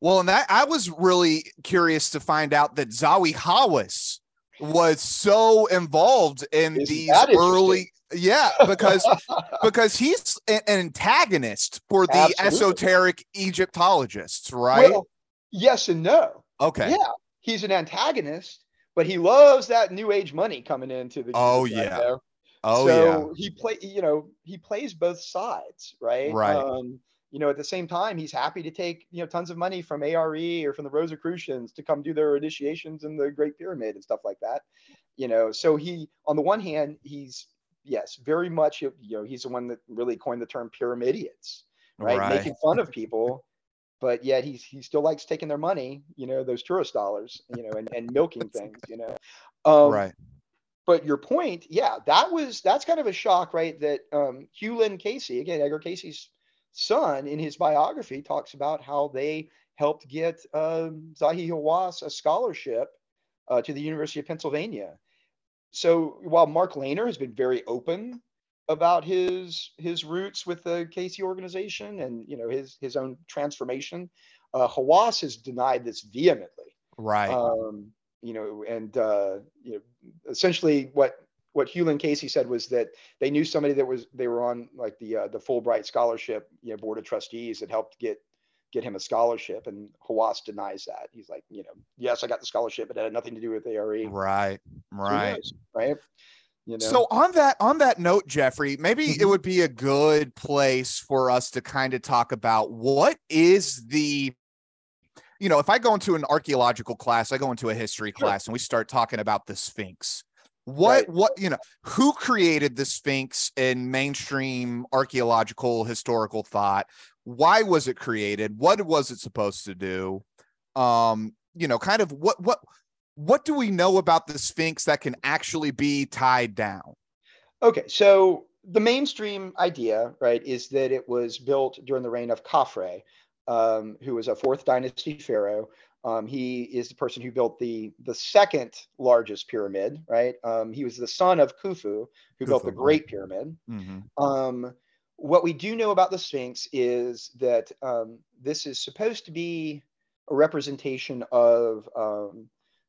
Well, and that I was really curious to find out that Zahi Hawass was so involved in these early yeah because because he's an antagonist for the Absolutely. esoteric egyptologists right Well, yes and no. okay Yeah, he's an antagonist, but he loves that new age money coming into the. Oh, yeah. Plateau. oh so he play, you know, he plays both sides, right? Right. Um, you know, at the same time, he's happy to take you know tons of money from ARE or from the Rosicrucians to come do their initiations in the Great Pyramid and stuff like that. You know, so he, on the one hand, he's yes, very much. You know, he's the one that really coined the term pyramidiots, right? Right. Making fun of people. But yet he's he still likes taking their money, you know, those tourist dollars, you know, and, and milking things, you know. Um, right but your point, yeah, that was that's kind of a shock, right? That um, Hugh Lynn Cayce, again, Edgar Cayce's son, in his biography, talks about how they helped get um, Zahi Hawass a scholarship uh, to the University of Pennsylvania. So while Mark Lehner has been very open about his his roots with the Cayce organization and you know his his own transformation, uh, Hawass has denied this vehemently right um, you know, and uh, you know, essentially what what Hugh Lynn Cayce said was that they knew somebody that was they were on like the uh, the Fulbright scholarship, you know, board of trustees that helped get get him a scholarship, and Hawass denies that. He's like, you know, yes, I got the scholarship, but it had nothing to do with ARE. right right knows, right? You know, So on that on that note, Jeffrey, maybe it Mhm. would be a good place for us to kind of talk about what is the you know, if I go into an archaeological class, I go into a history Sure. class and we start talking about the Sphinx. What Right. what you know, who created the Sphinx in mainstream archaeological historical thought? Why was it created? What was it supposed to do? Um, you know, kind of what what what do we know about the Sphinx that can actually be tied down? Okay, so the mainstream idea, right, is that it was built during the reign of Khafre, um, who was a fourth dynasty pharaoh. Um, he is the person who built the the second largest pyramid, right? Um, he was the son of Khufu, who built the Khufu, right. Great Pyramid. Mm-hmm. Um, what we do know about the Sphinx is that um, this is supposed to be a representation of um,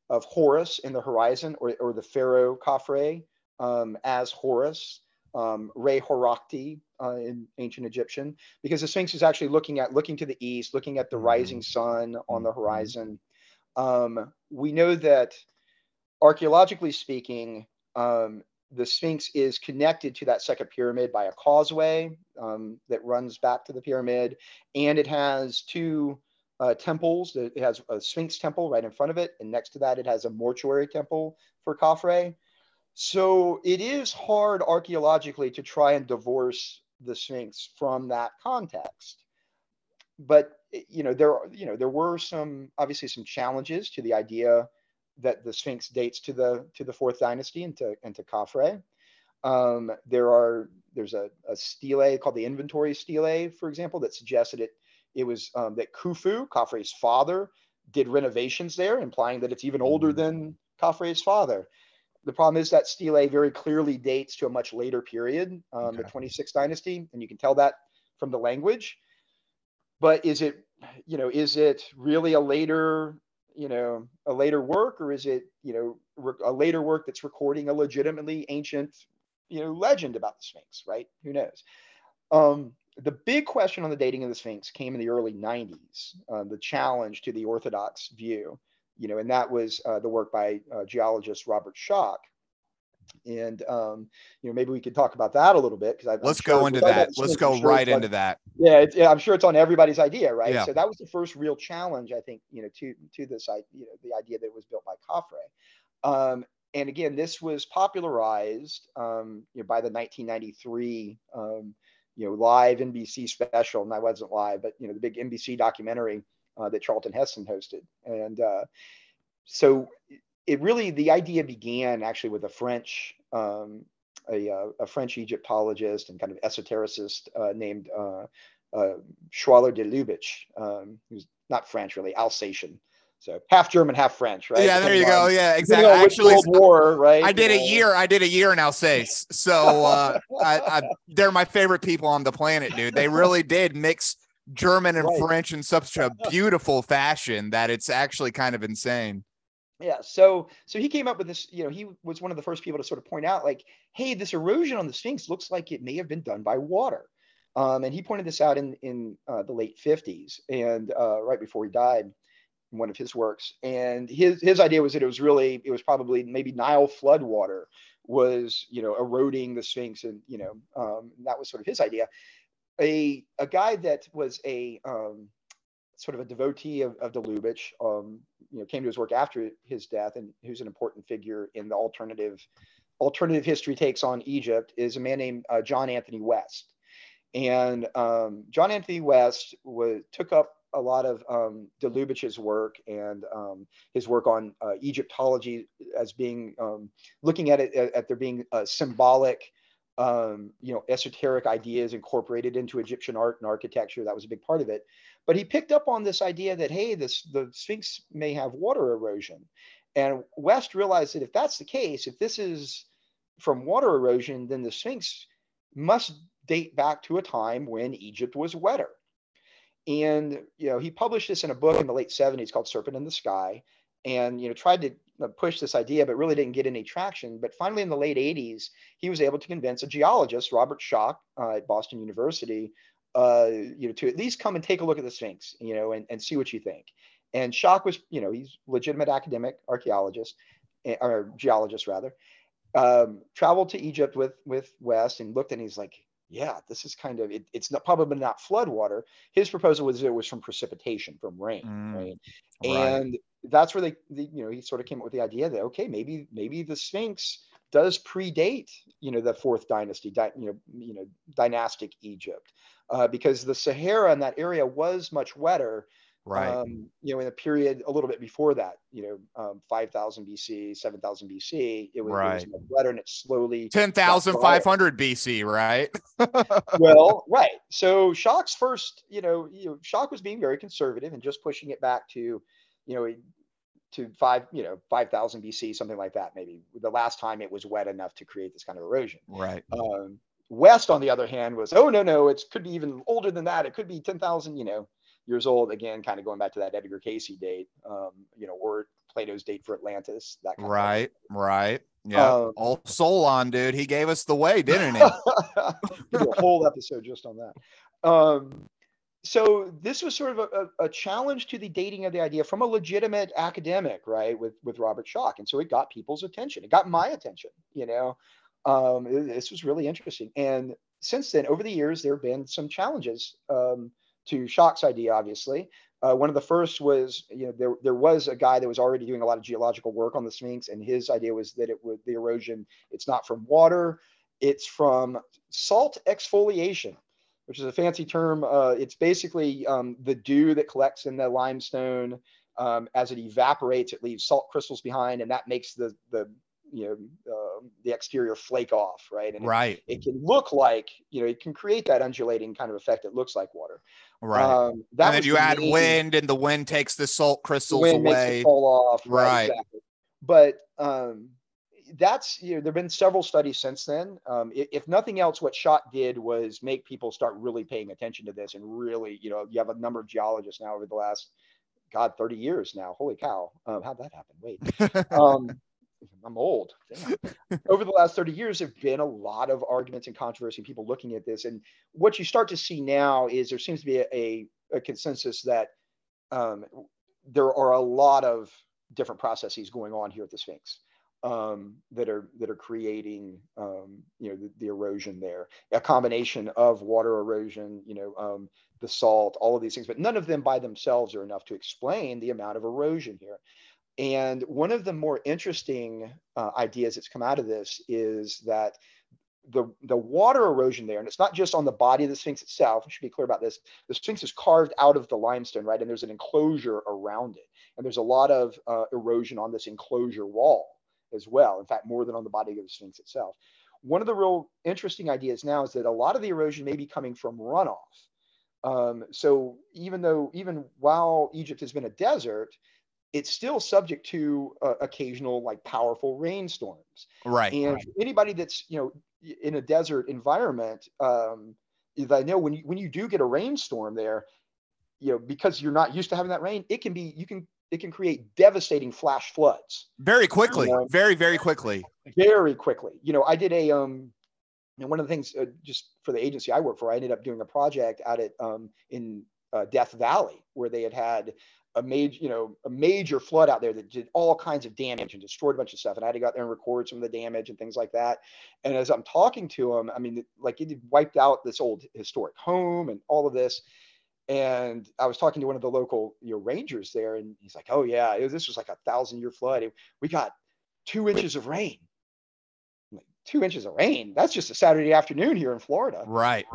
of Horus in the horizon, or, or the pharaoh Khafre um, as Horus, um, Re Horakhti uh, in ancient Egyptian, because the Sphinx is actually looking at looking to the east, looking at the rising sun on the Mhm. horizon. Um, we know that archaeologically speaking, um, the Sphinx is connected to that second pyramid by a causeway um, that runs back to the pyramid, and it has two uh, temples. It has a Sphinx temple right in front of it, and next to that, it has a mortuary temple for Khafre. So it is hard archaeologically to try and divorce the Sphinx from that context. But you know there you know there were some obviously some challenges to the idea that the Sphinx dates to the to the fourth dynasty and to and to Khafre. Um, there are there's a, a stele called the inventory stele, for example, that suggests that it it was um, that Khufu, Khafre's father, did renovations there, implying that it's even older Mm. than Khafre's father. The problem is that stele very clearly dates to a much later period, um, the 26th dynasty, and you can tell that from the language. But is it, you know, is it really a later, you know, a later work, or is it, you know, re- a later work that's recording a legitimately ancient, you know, legend about the Sphinx, right? Who knows? Um, the big question on the dating of the Sphinx came in the early 90s, uh, the challenge to the Orthodox view, you know, and that was uh, the work by uh, geologist Robert Schoch. And um, you know, maybe we could talk about that a little bit because i Let's go into that. Let's go right into that. yeah, it's, yeah, I'm sure it's on everybody's idea, right? Yeah. So that was the first real challenge, I think, you know, to to this, you know, the idea that it was built by Khafre. Um, and again, this was popularized, um, you know, by the 1993, um, you know, live NBC special, and I wasn't live, but you know, the big NBC documentary uh, that Charlton Heston hosted, and uh, so it really the idea began actually with a French um, a, uh, a French Egyptologist and kind of esotericist uh, named uh, uh, Schwaller de Lubicz, um, who's not French really, Alsatian, so half German, half French, right? Yeah, there you go. Yeah, exactly. which Actually, World War, right? I you did a year. I did a year in Alsace. So uh, I, I, they're my favorite people on the planet, dude. They really did mix German and Right. French in such a beautiful fashion that it's actually kind of insane. Yeah, so so he came up with this. You know, he was one of the first people to sort of point out, like, hey, this erosion on the Sphinx looks like it may have been done by water. Um, and he pointed this out in in uh, the late 50s and uh, right before he died one of his works. And his his idea was that it was really it was probably maybe Nile flood water was you know eroding the Sphinx, and you know um, that was sort of his idea. A a guy that was a um, sort of a devotee of, of Lubicz, um, you know, came to his work after his death, and who's an important figure in the alternative alternative history takes on Egypt is a man named uh, John Anthony West. And um, John Anthony West was took up a lot of um, de Lubicz's work and um, his work on uh, Egyptology as being um, looking at it at, at there being a symbolic, um, you know, esoteric ideas incorporated into Egyptian art and architecture. That was a big part of it. But he picked up on this idea that hey, this the Sphinx may have water erosion, and West realized that if that's the case, if this is from water erosion, then the Sphinx must date back to a time when Egypt was wetter. And you know, he published this in a book in the late 70s called Serpent in the Sky, and you know, tried to push this idea, but really didn't get any traction. But finally, in the late 80s, he was able to convince a geologist, Robert Schoch, uh, at Boston University, uh, you know, to at least come and take a look at the Sphinx, you know, and, and see what you think. And Schoch was, you know, he's legitimate academic archaeologist eh, or geologist rather, um, traveled to Egypt with with West and looked and he's like, yeah, this is kind of it, it's not probably not flood water. His proposal was it was from precipitation, from rain, Mm, right? right. And that's where they, the, you know, he sort of came up with the idea that okay, maybe maybe the Sphinx does predate, you know, the fourth dynasty, di- you know, you know, dynastic Egypt, uh, because the Sahara in that area was much wetter Right. um, you know, in a period a little bit before that, you know, um, 5000 BC, 7000 BC, it was, it was Right. wetter and it slowly. 10,500 BC, right? well, right. So Schoch's first, you know, you know, Schoch was being very conservative and just pushing it back to, you know, to five, you know, 5000 BC, something like that, maybe the last time it was wet enough to create this kind of erosion. right. Um, West, on the other hand, was oh no no, it could be even older than that. It could be ten thousand, you know, years old. Again, kind of going back to that Edgar Cayce date, um, you know, or Plato's date for Atlantis. That kind of Right. Right. Yeah. Um, All Solon, dude. He gave us the way, didn't he? we a whole episode just on that. Um, so this was sort of a, a, a challenge to the dating of the idea from a legitimate academic, right, with with Robert Schoch, and so it got people's attention. It got my attention, you know. Um, this was really interesting, and since then, over the years, there have been some challenges um, to Schoch's idea. Obviously, uh, one of the first was, you know, there there was a guy that was already doing a lot of geological work on the Sphinx, and his idea was that it would the erosion. It's not from water, it's from salt exfoliation which is a fancy term. Uh, it's basically um, the dew that collects in the limestone. Um, as it evaporates, it leaves salt crystals behind, and that makes the the you know uh, the exterior flake off, right? And right. It, it, can look like you know it can create that undulating kind of effect. It looks like water. Right. Um, and then you add main, wind, and the wind takes the salt crystals wind away. Makes it fall off. Right. right. Exactly. But um, that's you know there've been several studies since then. Um, if, if, nothing else, what Schoch did was make people start really paying attention to this and really you know you have a number of geologists now over the last God 30 years now. Holy cow! Um, how'd that happen? Wait, um, I'm old. over the last 30 years, there've been a lot of arguments and controversy, and people looking at this. And what you start to see now is there seems to be a, a, a consensus that um, there are a lot of different processes going on here at the Sphinx um, that are that are creating um, you know the, the, erosion there. A combination of water erosion, you know, um, the salt, all of these things, but none of them by themselves are enough to explain the amount of erosion here. And one of the more interesting uh, ideas that's come out of this is that the, the water erosion there, and it's not just on the body of the Sphinx itself, I should be clear about this. The Sphinx is carved out of the limestone, right? And there's an enclosure around it. And there's a lot of uh, erosion on this enclosure wall as well. In fact, more than on the body of the Sphinx itself. One of the real interesting ideas now is that a lot of the erosion may be coming from runoff. Um, so even though, even while Egypt has been a desert, it's still subject to uh, occasional like powerful rainstorms. Right. And right. anybody that's you know in a desert environment, um, I know when you when you do get a rainstorm there, you know because you're not used to having that rain, it can be you can it can create devastating flash floods very quickly, you know, very very quickly, very quickly. You know, I did a um, and one of the things uh, just for the agency I work for, I ended up doing a project out at um in uh, Death Valley where they had had a major, you know, a major flood out there that did all kinds of damage and destroyed a bunch of stuff. And I had to go out there and record some of the damage and things like that. And as I'm talking to them, I mean, like it wiped out this old historic home and all of this and I was talking to one of the local you know, rangers there, and he's like, "Oh yeah, was, this was like a thousand year flood. We got two inches of rain. Like, two inches of rain. That's just a Saturday afternoon here in Florida, right?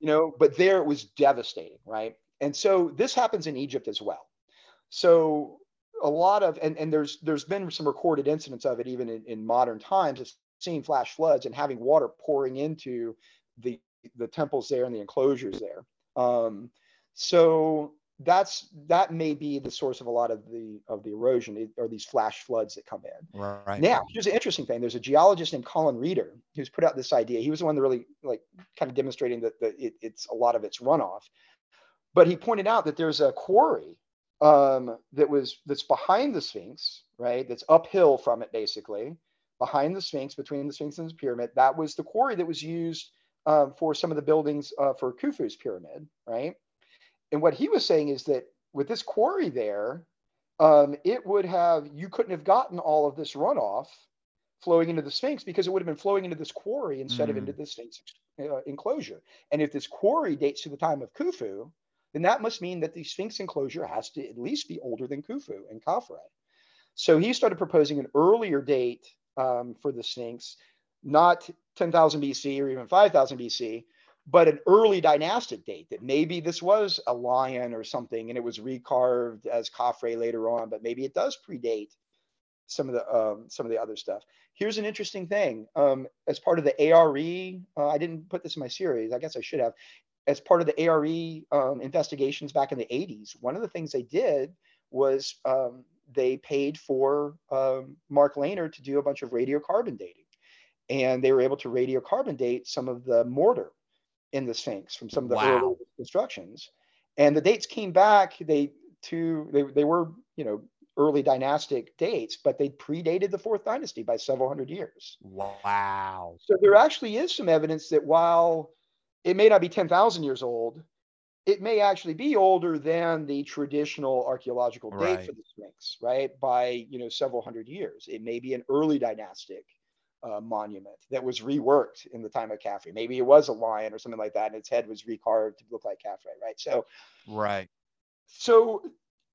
You know, but there it was devastating, right? And so this happens in Egypt as well. So a lot of and, and there's there's been some recorded incidents of it even in, in modern times of seeing flash floods and having water pouring into the the temples there and the enclosures there. Um, so that's that may be the source of a lot of the of the erosion or these flash floods that come in. Right. Now, here's an interesting thing. There's a geologist named Colin Reader who's put out this idea. He was the one that really like kind of demonstrating that, that it, it's a lot of it's runoff. But he pointed out that there's a quarry um, that was that's behind the Sphinx, right? That's uphill from it, basically, behind the Sphinx, between the Sphinx and the pyramid. That was the quarry that was used um, for some of the buildings uh, for Khufu's pyramid, right? and what he was saying is that with this quarry there, um, it would have you couldn't have gotten all of this runoff flowing into the Sphinx because it would have been flowing into this quarry instead mm. of into the Sphinx uh, enclosure. And if this quarry dates to the time of Khufu, then that must mean that the Sphinx enclosure has to at least be older than Khufu and Khafre. So he started proposing an earlier date um, for the Sphinx, not 10,000 BC or even 5,000 BC, but an early dynastic date that maybe this was a lion or something and it was recarved as Khafre later on, but maybe it does predate some of the um, some of the other stuff. Here's an interesting thing. Um, as part of the ARE, uh, I didn't put this in my series. I guess I should have. As part of the ARE um, investigations back in the 80s, one of the things they did was um, they paid for um, Mark Lehner to do a bunch of radiocarbon dating, and they were able to radiocarbon date some of the mortar in the Sphinx from some of the wow. early constructions. And the dates came back. They to they, they were you know early dynastic dates, but they predated the fourth dynasty by several hundred years. Wow. So there actually is some evidence that while it may not be 10,000 years old, it may actually be older than the traditional archaeological date Right. for the Sphinx, right? By you know several hundred years. It may be an early dynastic uh, monument that was reworked in the time of Khafre. Maybe it was a lion or something like that, and its head was recarved to look like Khafre, right? So, Right. so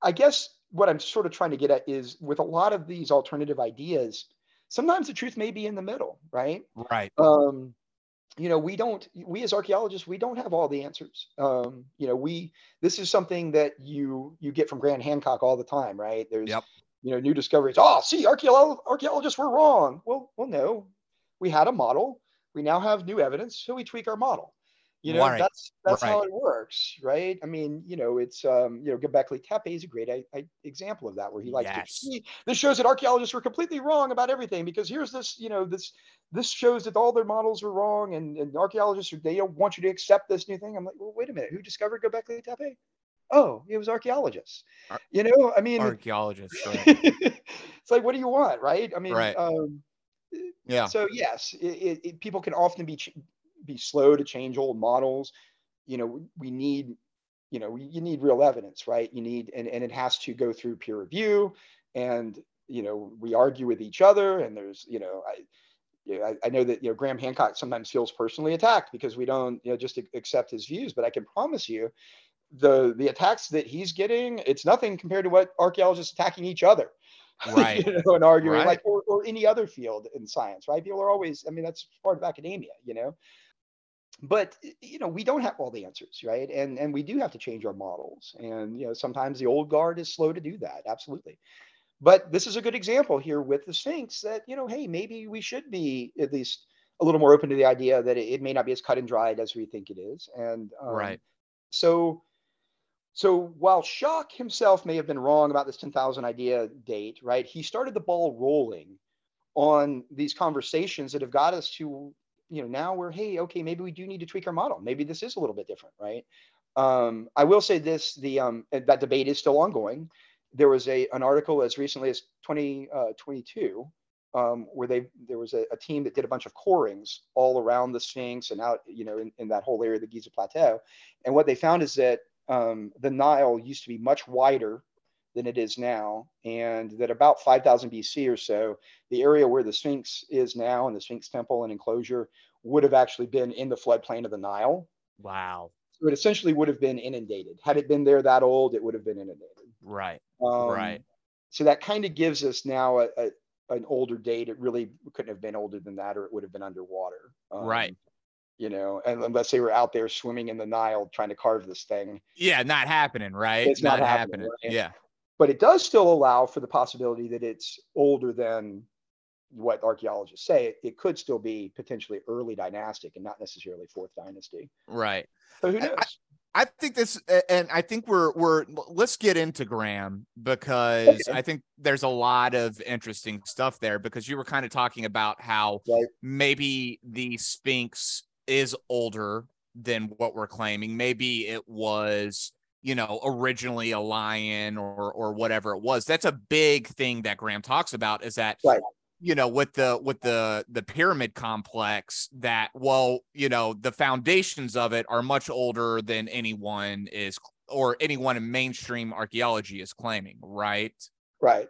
I guess what I'm sort of trying to get at is with a lot of these alternative ideas, sometimes the truth may be in the middle, right? Right. um, you know, we don't, we as archaeologists, we don't have all the answers. Um, you know, we, this is something that you, you get from Graham Hancock all the time, right? There's, Yep. you know, new discoveries. Oh, see, archaeolo- archaeologists were wrong. Well, well, no, we had a model. We now have new evidence, so we tweak our model. You know, Right. that's that's how it works, right? I mean, you know, it's um, you know, Göbekli Tepe is a great I, I, example of that, where he likes Yes. to see this shows that archaeologists were completely wrong about everything because here's this, you know, this this shows that all their models are wrong and, and archaeologists are, they don't want you to accept this new thing. I'm like, well, wait a minute, who discovered Göbekli Tepe? Oh, it was archaeologists. Ar- you know, I mean, Archaeologists. Right. it's like, what do you want, right? I mean, Right. um, Yeah. so yes, it, it, people can often be be slow to change old models. You know, we need, you know, you need real evidence, right? You need, and, and it has to go through peer review, and you know, we argue with each other, and there's, you know, I. You know, I, I know that you know Graham Hancock sometimes feels personally attacked because we don't you know just accept his views, but I can promise you, the the attacks that he's getting, it's nothing compared to what archaeologists attacking each other Right. you know, and arguing Right. like or, or any other field in science, right? People are always, I mean, that's part of academia, you know. But you know, we don't have all the answers, right? And and we do have to change our models. And you know, sometimes the old guard is slow to do that, absolutely. But this is a good example here with the Sphinx that, you know, hey, maybe we should be at least a little more open to the idea that it, it may not be as cut and dried as we think it is. And um, Right. so so while Schoch himself may have been wrong about this 10,000 idea date, right? He started the ball rolling on these conversations that have got us to, you know, now we're, hey, okay, maybe we do need to tweak our model. Maybe this is a little bit different, right? Um, I will say this: the um, that debate is still ongoing. There was a an article as recently as 2022 um, where they there was a, a team that did a bunch of corings all around the Sphinx and out, you know, in, in that whole area of the Giza Plateau. And what they found is that um, the Nile used to be much wider than it is now, and that about 5,000 BC or so, the area where the Sphinx is now and the Sphinx Temple and enclosure would have actually been in the floodplain of the Nile. Wow. So it essentially would have been inundated. Had it been there that old, it would have been inundated. Right. Um, Right. So that kind of gives us now a, a, an older date. It really couldn't have been older than that, or it would have been underwater. Um, Right. You know, and unless they were out there swimming in the Nile trying to carve this thing. Yeah. Not happening. Right. It's not happening, right? Yeah. But it does still allow for the possibility that it's older than what archaeologists say. It, it could still be potentially early dynastic and not necessarily fourth dynasty. Right. So who I- I- knows? I think this, and I think we're we're let's get into Graham because I think there's a lot of interesting stuff there because you were kind of talking about how Right. maybe the Sphinx is older than what we're claiming. Maybe it was, you know, originally a lion or or whatever it was. That's a big thing that Graham talks about is that Right. you know with the with the the pyramid complex that well you know the foundations of it are much older than anyone is or anyone in mainstream archaeology is claiming right Right.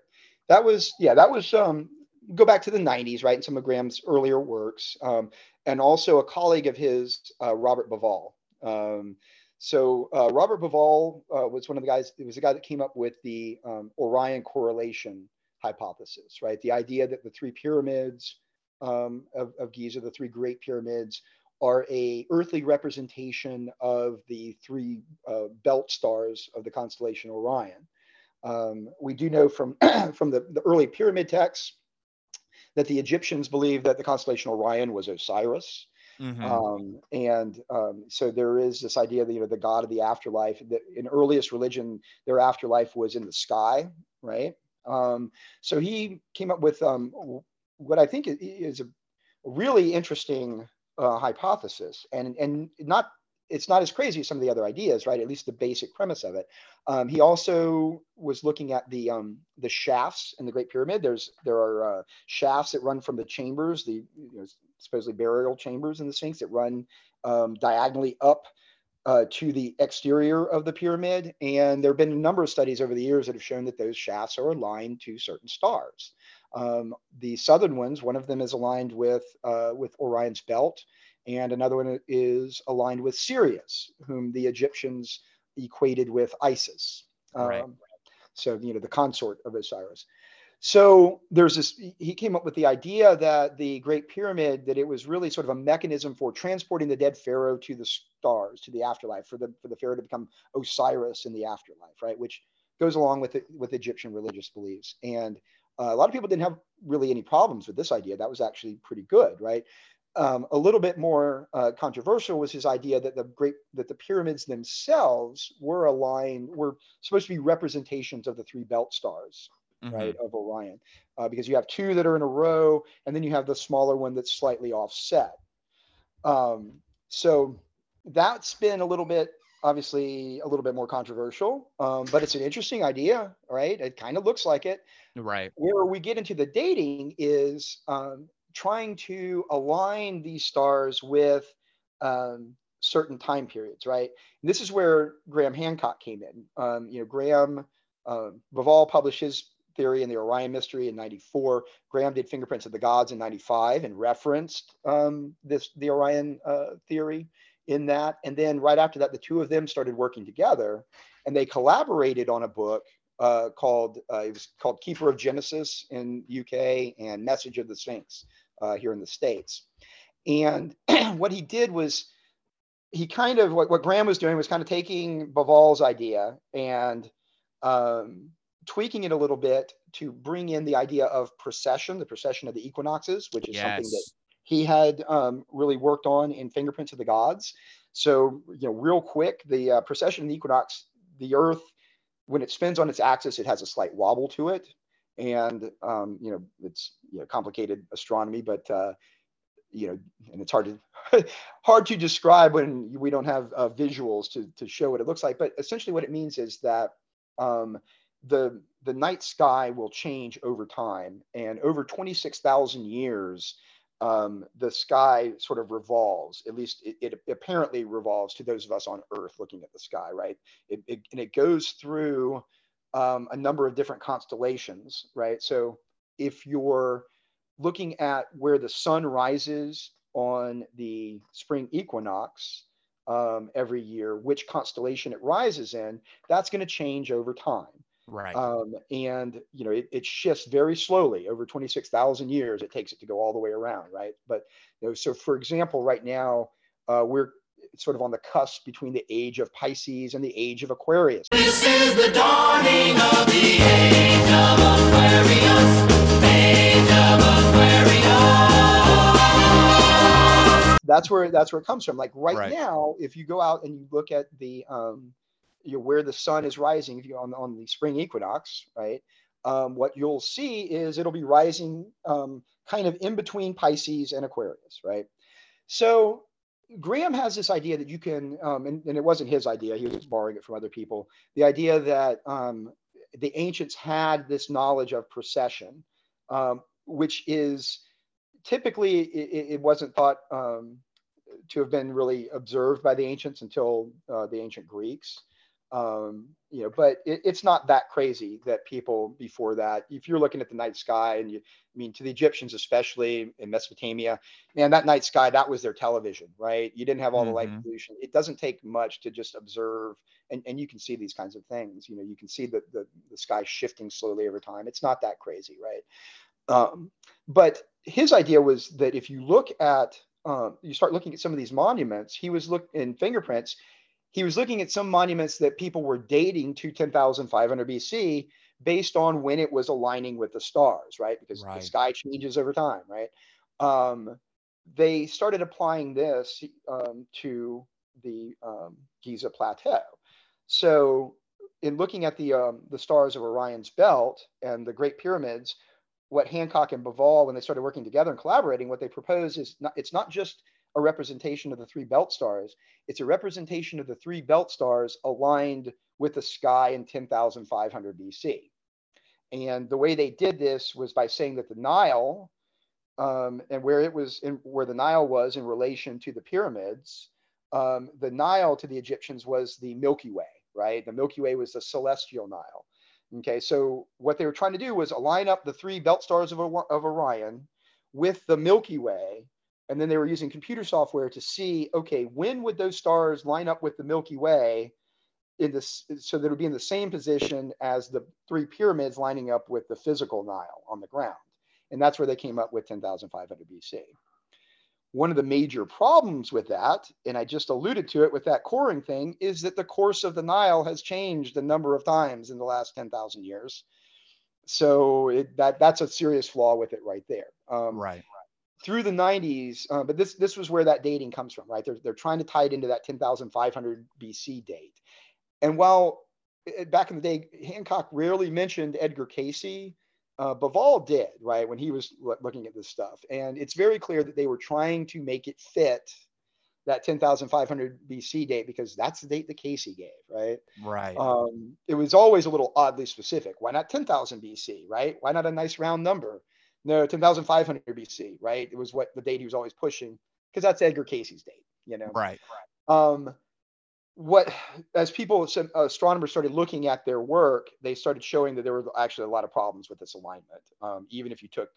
That was yeah. That was um. Go back to the '90s, right? In some of Graham's earlier works, um, and also a colleague of his, uh, Robert Bauval. Um, so uh, Robert Bauval uh, was one of the guys. It was the guy that came up with the um, Orion correlation hypothesis, right? The idea that the three pyramids um, of, of Giza, the three great pyramids, are a earthly representation of the three uh, belt stars of the constellation Orion. Um, we do know from from the, the early pyramid texts that the Egyptians believed that the constellation Orion was Osiris. Mhm. Um, and um, so there is this idea that you know the god of the afterlife. That in earliest religion, their afterlife was in the sky, right? Um, so he came up with um, what I think is a really interesting uh, hypothesis, and and not it's not as crazy as some of the other ideas, right? At least the basic premise of it. Um, he also was looking at the um, the shafts in the Great Pyramid. There's there are uh, shafts that run from the chambers, the you know, supposedly burial chambers in the Sphinx that run um, diagonally up uh, to the exterior of the pyramid. And there have been a number of studies over the years that have shown that those shafts are aligned to certain stars. Um, the southern ones, one of them is aligned with uh, with Orion's belt, and another one is aligned with Sirius, whom the Egyptians equated with Isis. Um, right. So you know the consort of Osiris. So there's this. He came up with the idea that the Great Pyramid that it was really sort of a mechanism for transporting the dead pharaoh to the stars, to the afterlife, for the for the pharaoh to become Osiris in the afterlife, right? Which goes along with it, with Egyptian religious beliefs and uh, a lot of people didn't have really any problems with this idea. That was actually pretty good, right? Um, a little bit more uh, controversial was his idea that the great that the pyramids themselves were aligned were supposed to be representations of the three belt stars, mm-hmm. right, of Orion, uh, because you have two that are in a row, and then you have the smaller one that's slightly offset. Um, so that's been a little bit obviously a little bit more controversial, um, but it's an interesting idea, right? It kind of looks like it. Right. Where we get into the dating is um, trying to align these stars with um, certain time periods, right? And this is where Graham Hancock came in. Um, you know, Graham uh, Bauval published his theory in the Orion Mystery in '94. Graham did Fingerprints of the Gods in '95 and referenced um, this the Orion uh, theory in that. And then right after that, the two of them started working together, and they collaborated on a book uh, called uh, it was called Keeper of Genesis in UK and Message of the Sphinx uh, here in the States. And what he did was he kind of what, what Graham was doing was kind of taking Bauval's idea and um, tweaking it a little bit to bring in the idea of precession, the precession of the equinoxes, which is yes. something that he had um, really worked on in Fingerprints of the Gods. So, you know, real quick, the uh, precession of the equinox, the Earth when it spins on its axis, it has a slight wobble to it. And, um, you know, it's you know, complicated astronomy, but, uh, you know, and it's hard to, hard to describe when we don't have uh, visuals to, to show what it looks like. But essentially what it means is that um, the, the night sky will change over time. And over 26,000 years, um, the sky sort of revolves. At least it, it, apparently revolves to those of us on Earth looking at the sky, right? It, it and it goes through um, a number of different constellations, right? So if you're looking at where the sun rises on the spring equinox um, every year, which constellation it rises in, that's going to change over time. Right. Um, and you know, it, it shifts very slowly over 26,000 years. It takes it to go all the way around, right? But you know, so for example, right now uh, we're sort of on the cusp between the age of Pisces and the age of Aquarius. This is the dawning of the age of Aquarius. Age of Aquarius. That's where that's where it comes from. Like right, right. now, if you go out and you look at the um, you know, where the sun is rising, if you're on, on the spring equinox, right? Um, what you'll see is it'll be rising um, kind of in between Pisces and Aquarius, right? So Graham has this idea that you can, um, and, and, it wasn't his idea, he was borrowing it from other people. The idea that um, the ancients had this knowledge of precession, um, which is typically, it, it wasn't thought um, to have been really observed by the ancients until uh, the ancient Greeks um, you know, but it, it's not that crazy that people before that, if you're looking at the night sky and you, I mean, to the Egyptians, especially in Mesopotamia, man, that night sky, that was their television, right? You didn't have all the mm-hmm. light pollution. It doesn't take much to just observe and, and you can see these kinds of things, you know, you can see the, the, the sky shifting slowly over time. It's not that crazy, right? Um, but his idea was that if you look at, um, you start looking at some of these monuments, he was looking in fingerprints, he was looking at some monuments that people were dating to 10,500 BC based on when it was aligning with the stars, right? Because right. the sky changes over time, right? Um, they started applying this um, to the um, Giza Plateau. So, in looking at the um, the stars of Orion's belt and the Great Pyramids, what Hancock and Bauval, when they started working together and collaborating, what they propose is not, it's not just a representation of the three belt stars. It's a representation of the three belt stars aligned with the sky in 10,500 BC. And the way they did this was by saying that the Nile um, and where it was in where the Nile was in relation to the pyramids um, the Nile to the Egyptians was the Milky Way, right? The Milky Way was the celestial Nile. Okay, so what they were trying to do was align up the three belt stars of, of Orion with the Milky Way, and then they were using computer software to see, okay, when would those stars line up with the Milky Way in this, so that it would be in the same position as the three pyramids lining up with the physical Nile on the ground, and that's where they came up with 10,500 BC one of the major problems with that, and I just alluded to it with that coring thing, is that the course of the Nile has changed a number of times in the last 10,000 years. So it, that that's a serious flaw with it right there. Um, Right. Through the 90s, uh, but this this was where that dating comes from, right? They're, they're trying to tie it into that 10,500 BC date. And while uh, back in the day, Hancock rarely mentioned Edgar Cayce, uh, Bauval did, right, when he was loo- looking at this stuff. And it's very clear that they were trying to make it fit that 10,500 BC date because that's the date that Cayce gave, right? Right. Um, it was always a little oddly specific. Why not 10,000 BC, right? Why not a nice round number? No, 10,500 BC, right? It was what the date he was always pushing because that's Edgar Cayce's date, you know? right. um, what as people some astronomers started looking at their work they started showing that there were actually a lot of problems with this alignment um, even if you took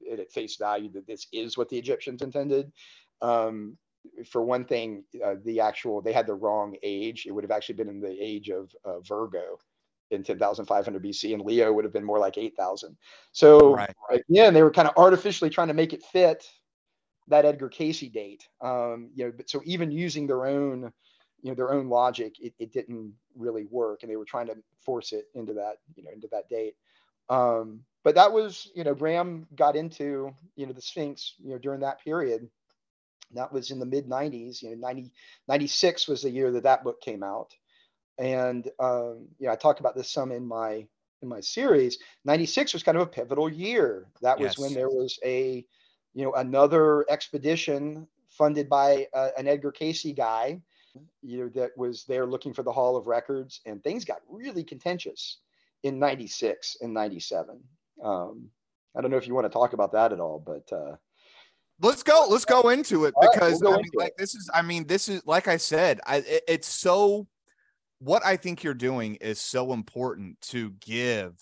it at face value that this is what the egyptians intended um, for one thing uh, the actual they had the wrong age it would have actually been in the age of uh, virgo in 10,500 BC, and Leo would have been more like 8,000. So Right. again, they were kind of artificially trying to make it fit that Edgar Cayce date. Um, you know, but so even using their own, you know, their own logic, it, it didn't really work, and they were trying to force it into that, you know, into that date. Um, but that was, you know, Graham got into, you know, the Sphinx, you know, during that period. That was in the mid 90s. You know, 90, 96 was the year that that book came out and um, you know i talked about this some in my in my series. 96 was kind of a pivotal year. That was when there was a you know another expedition funded by uh, an edgar cayce guy you know that was there looking for the hall of records. And things got really contentious in 96 and 97 um, i don't know if you want to talk about that at all but uh, let's go let's go into it All right, because we'll I mean, into like this is i mean this is like i said i it- it's so what i think you're doing is so important to give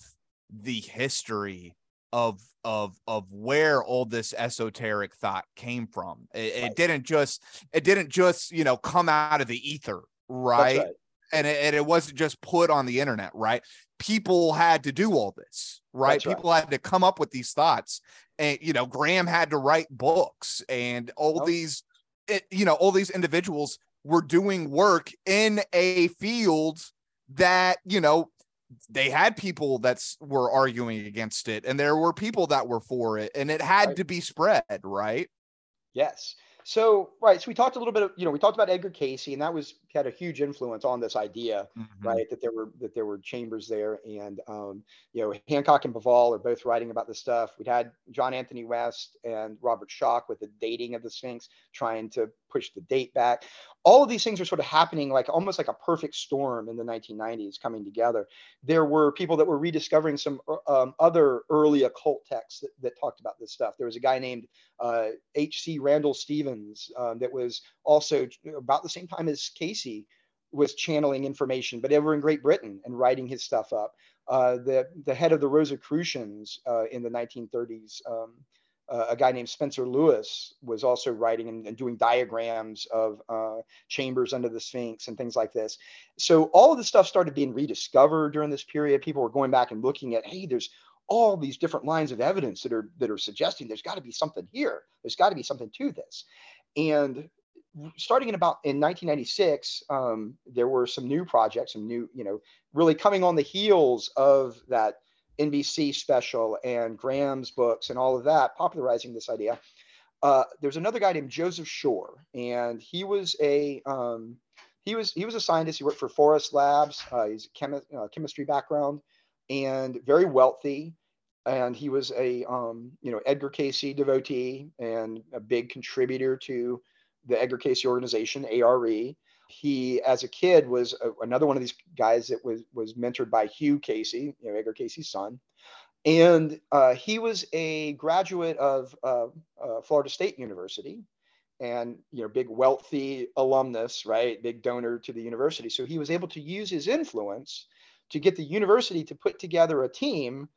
the history of of of where all this esoteric thought came from it, it didn't just it didn't just you know come out of the ether right, right. And, it, and it wasn't just put on the internet right people had to do all this right right. people had to come up with these thoughts and you know graham had to write books and all Yep. these it, you know all these individuals were doing work in a field that you know they had people that were arguing against it and there were people that were for it and it had Right. to be spread right Yes. So right. So we talked a little bit of you know we talked about Edgar Cayce, and that was had a huge influence on this idea, Mm-hmm. right? That there were that there were chambers there, and um, you know Hancock and Bauval are both writing about this stuff. We'd had John Anthony West and Robert Schoch with the dating of the Sphinx, trying to push the date back. All of these things are sort of happening like almost like a perfect storm in the 1990s coming together. There were people that were rediscovering some uh, um, other early occult texts that, that talked about this stuff. There was a guy named uh, H.C. Randall Stevens um, that was also about the same time as Cayce was channeling information, but over in Great Britain and writing his stuff up. Uh, the the head of the Rosicrucians uh, in the 1930s, um, uh, a guy named Spencer Lewis, was also writing and, and doing diagrams of uh, chambers under the Sphinx and things like this. So all of this stuff started being rediscovered during this period. People were going back and looking at, hey, there's all these different lines of evidence that are that are suggesting there's got to be something here. There's got to be something to this. And starting in about in 1996, um, there were some new projects, some new, you know, really coming on the heels of that NBC special and Graham's books and all of that, popularizing this idea. Uh, there's another guy named Joseph Schor, and he was a um, he was he was a scientist. He worked for Forest Labs. Uh, he's a chemi- uh, chemistry background and very wealthy. And he was a um, you know Edgar Cayce devotee and a big contributor to the Edgar Cayce organization, ARE. He, as a kid, was a, another one of these guys that was was mentored by Hugh Cayce, you know, Edgar Cayce's son, and uh, he was a graduate of uh, uh, Florida State University, and you know big wealthy alumnus right? Big donor to the university. So he was able to use his influence to get the university to put together a team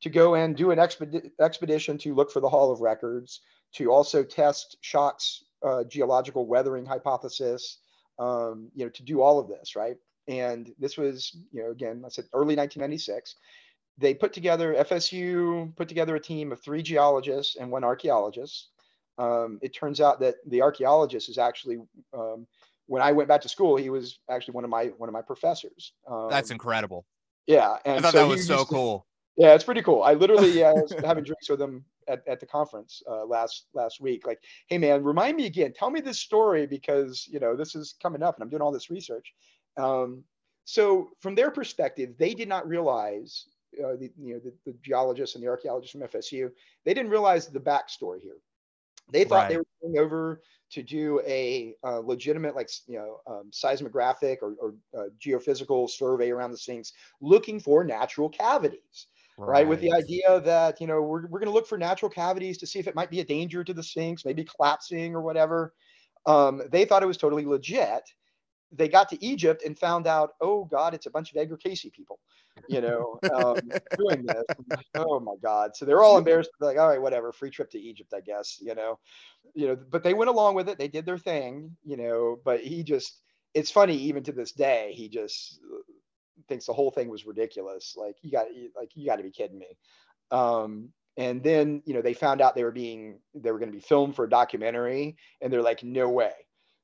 to go and do an expedi- expedition to look for the hall of records to also test schoch's uh, geological weathering hypothesis um, you know to do all of this right and this was you know again i said early 1996 they put together fsu put together a team of three geologists and one archaeologist um, it turns out that the archaeologist is actually um, when I went back to school, he was actually one of my one of my professors. Um, That's incredible. yeah, I thought so that was so cool. Yeah, it's pretty cool. I literally uh, was having drinks with him at, at the conference uh, last last week. Like, hey man, remind me again. Tell me this story because you know this is coming up, and I'm doing all this research. Um, so from their perspective, they did not realize uh, the you know the, the geologists and the archaeologists from FSU. They didn't realize the backstory here. They thought they were going over to do a uh, legitimate, like you know, um, seismographic or, or uh, geophysical survey around the Sphinx, looking for natural cavities right? With the idea that, you know, we're, we're going to look for natural cavities to see if it might be a danger to the Sphinx, maybe collapsing or whatever. Um, they thought it was totally legit. They got to Egypt and found out, oh God, it's a bunch of Edgar Cayce people, you know, um, doing this. Oh my God. So they're all embarrassed. They're like, all right, whatever, free trip to Egypt, I guess, you know, you know, but they went along with it. They did their thing, you know, but he just, it's funny, even to this day, he just thinks the whole thing was ridiculous. Like you got like you got to be kidding me. Um, and then you know they found out they were being they were going to be filmed for a documentary, and they're like, no way,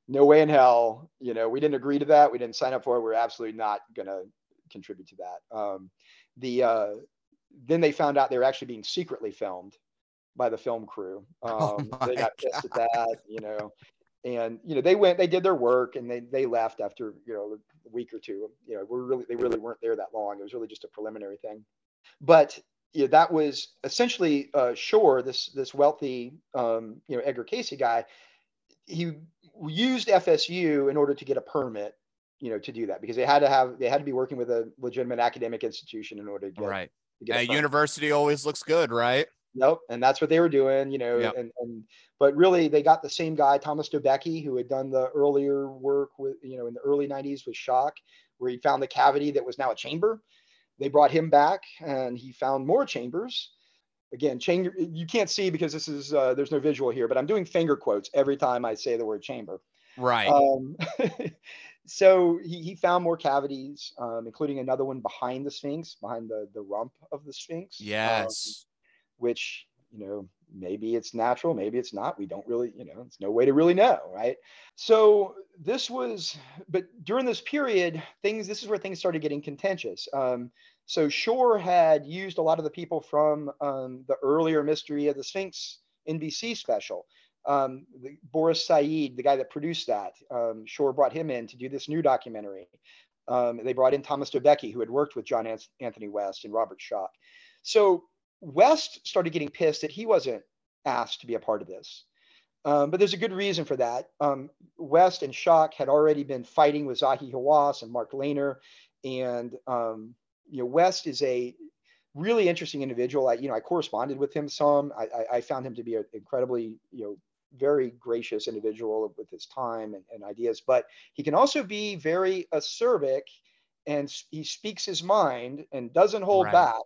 no way in hell. You know, we didn't agree to that. We didn't sign up for it. We're absolutely not going to contribute to that. Um, the uh, then they found out they were actually being secretly filmed by the film crew. Oh Um, my they got pissed at that, you know and you know they went they did their work and they they left after you know week or two you know we're really they really weren't there that long it was really just a preliminary thing but you know, that was essentially uh schor this this wealthy um you know edgar cayce guy he used fsu in order to get a permit you know to do that because they had to have they had to be working with a legitimate academic institution in order to get, Right. to get a A university always looks good, right? Nope. And that's what they were doing, you know, Yep. and, and but really they got the same guy, Thomas Dobecki, who had done the earlier work with, you know, in the early 90s with Schoch, where he found the cavity that was now a chamber. They brought him back and he found more chambers. Again, chamber you can't see because this is uh, there's no visual here, but I'm doing finger quotes every time I say the word chamber. Right. Um, so he, he found more cavities, um, including another one behind the Sphinx, behind the, the rump of the Sphinx. um, yes. Which you know maybe it's natural maybe it's not. We don't really you know it's no way to really know right? So this was but during this period things this is where things started getting contentious. Um, so schor had used a lot of the people from um, the earlier mystery of the sphinx nbc special. Um, the, boris said the guy that produced that um, schor brought him in to do this new documentary. Um, they brought in thomas dobecki who had worked with john An- anthony west and robert schoch. So West started getting pissed that he wasn't asked to be a part of this. Um, but there's a good reason for that. Um, West and Schoch had already been fighting with Zahi Hawass and Mark Lehner. And, um, you know, West is a really interesting individual. I, you know, I corresponded with him some. I, I, I found him to be an incredibly, you know, very gracious individual with his time and, and ideas, but he can also be very acerbic and he speaks his mind and doesn't hold Right. back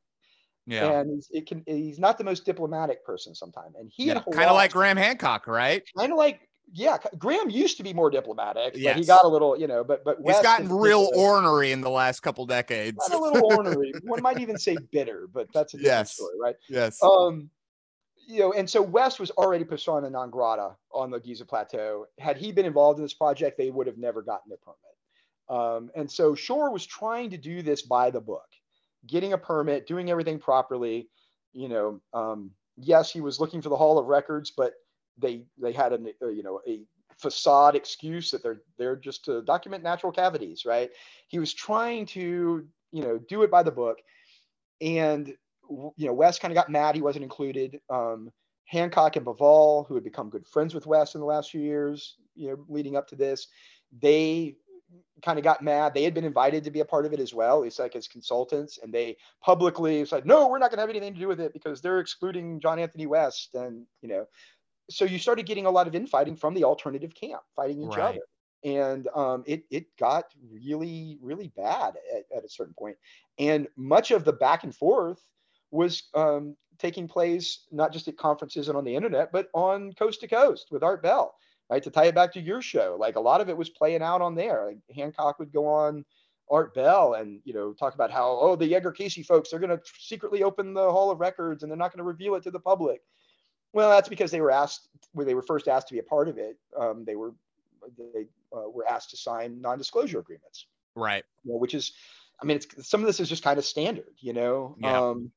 Yeah. and he's, it can he's not the most diplomatic person sometimes and he yeah. and Kind of like Graham Hancock, right? kind of like yeah graham used to be more diplomatic but he got a little you know but but He's gotten real ornery in the last couple decades. a little ornery one might even say bitter but that's a different Yes. story right yes. um you know and so west was already persona non grata on the giza plateau had he been involved in this project they would have never gotten their permit um, and so schor was trying to do this by the book getting a permit doing everything properly you know um, yes he was looking for the hall of records but they they had a uh, you know a facade excuse that they're they're just to document natural cavities right? He was trying to you know do it by the book and you know west kind of got mad he wasn't included. Um, hancock and bauval who had become good friends with west in the last few years you know leading up to this they kind of got mad they had been invited to be a part of it as well it's like as consultants and they publicly said no we're not going to have anything to do with it because they're excluding john anthony west and you know so you started getting a lot of infighting from the alternative camp, fighting each Right. other, and um, it it got really really bad at, at a certain point. point, and much of the back and forth was um, taking place not just at conferences and on the internet, but on coast to coast with Art Bell. Right to tie it back to your show, like a lot of it was playing out on there. Like Hancock would go on Art Bell and you know talk about how oh the Edgar Cayce folks they're going to secretly open the Hall of Records and they're not going to reveal it to the public. Well, that's because they were asked when they were first asked to be a part of it. Um, they were they uh, were asked to sign non-disclosure agreements, Right. you know, which is, I mean, it's some of this is just kind of standard, you know. Yeah. Um,